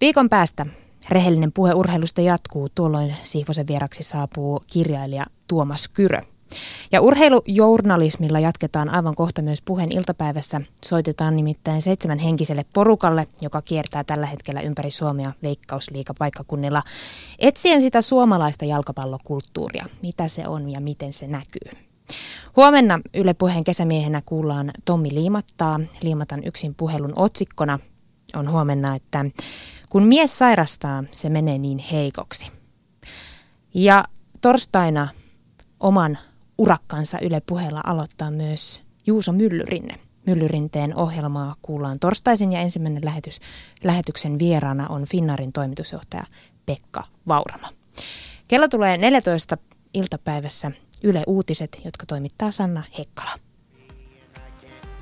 Viikon päästä rehellinen puhe urheilusta jatkuu. Tuolloin Sihvosen vieraksi saapuu kirjailija Tuomas Kyrö. Ja urheilujournalismilla jatketaan aivan kohta myös puheen iltapäivässä. Soitetaan nimittäin seitsemän henkiselle porukalle, joka kiertää tällä hetkellä ympäri Suomea veikkausliikapaikkakunnilla etsien sitä suomalaista jalkapallokulttuuria, mitä se on ja miten se näkyy. Huomenna Yle Puheen kesämiehenä kuullaan Tommi Liimattaa. Liimatan yksin puhelun otsikkona on huomenna, että kun mies sairastaa, se menee niin heikoksi. Ja torstaina oman urakkansa Yle puheella aloittaa myös Juuso Myllyrinne. Myllyrinteen ohjelmaa kuullaan torstaisin ja ensimmäinen lähetys, lähetyksen vieraana on Finnarin toimitusjohtaja Pekka Vauramo. Kello tulee 14 iltapäivässä Yle Uutiset, jotka toimittaa Sanna Hekkala.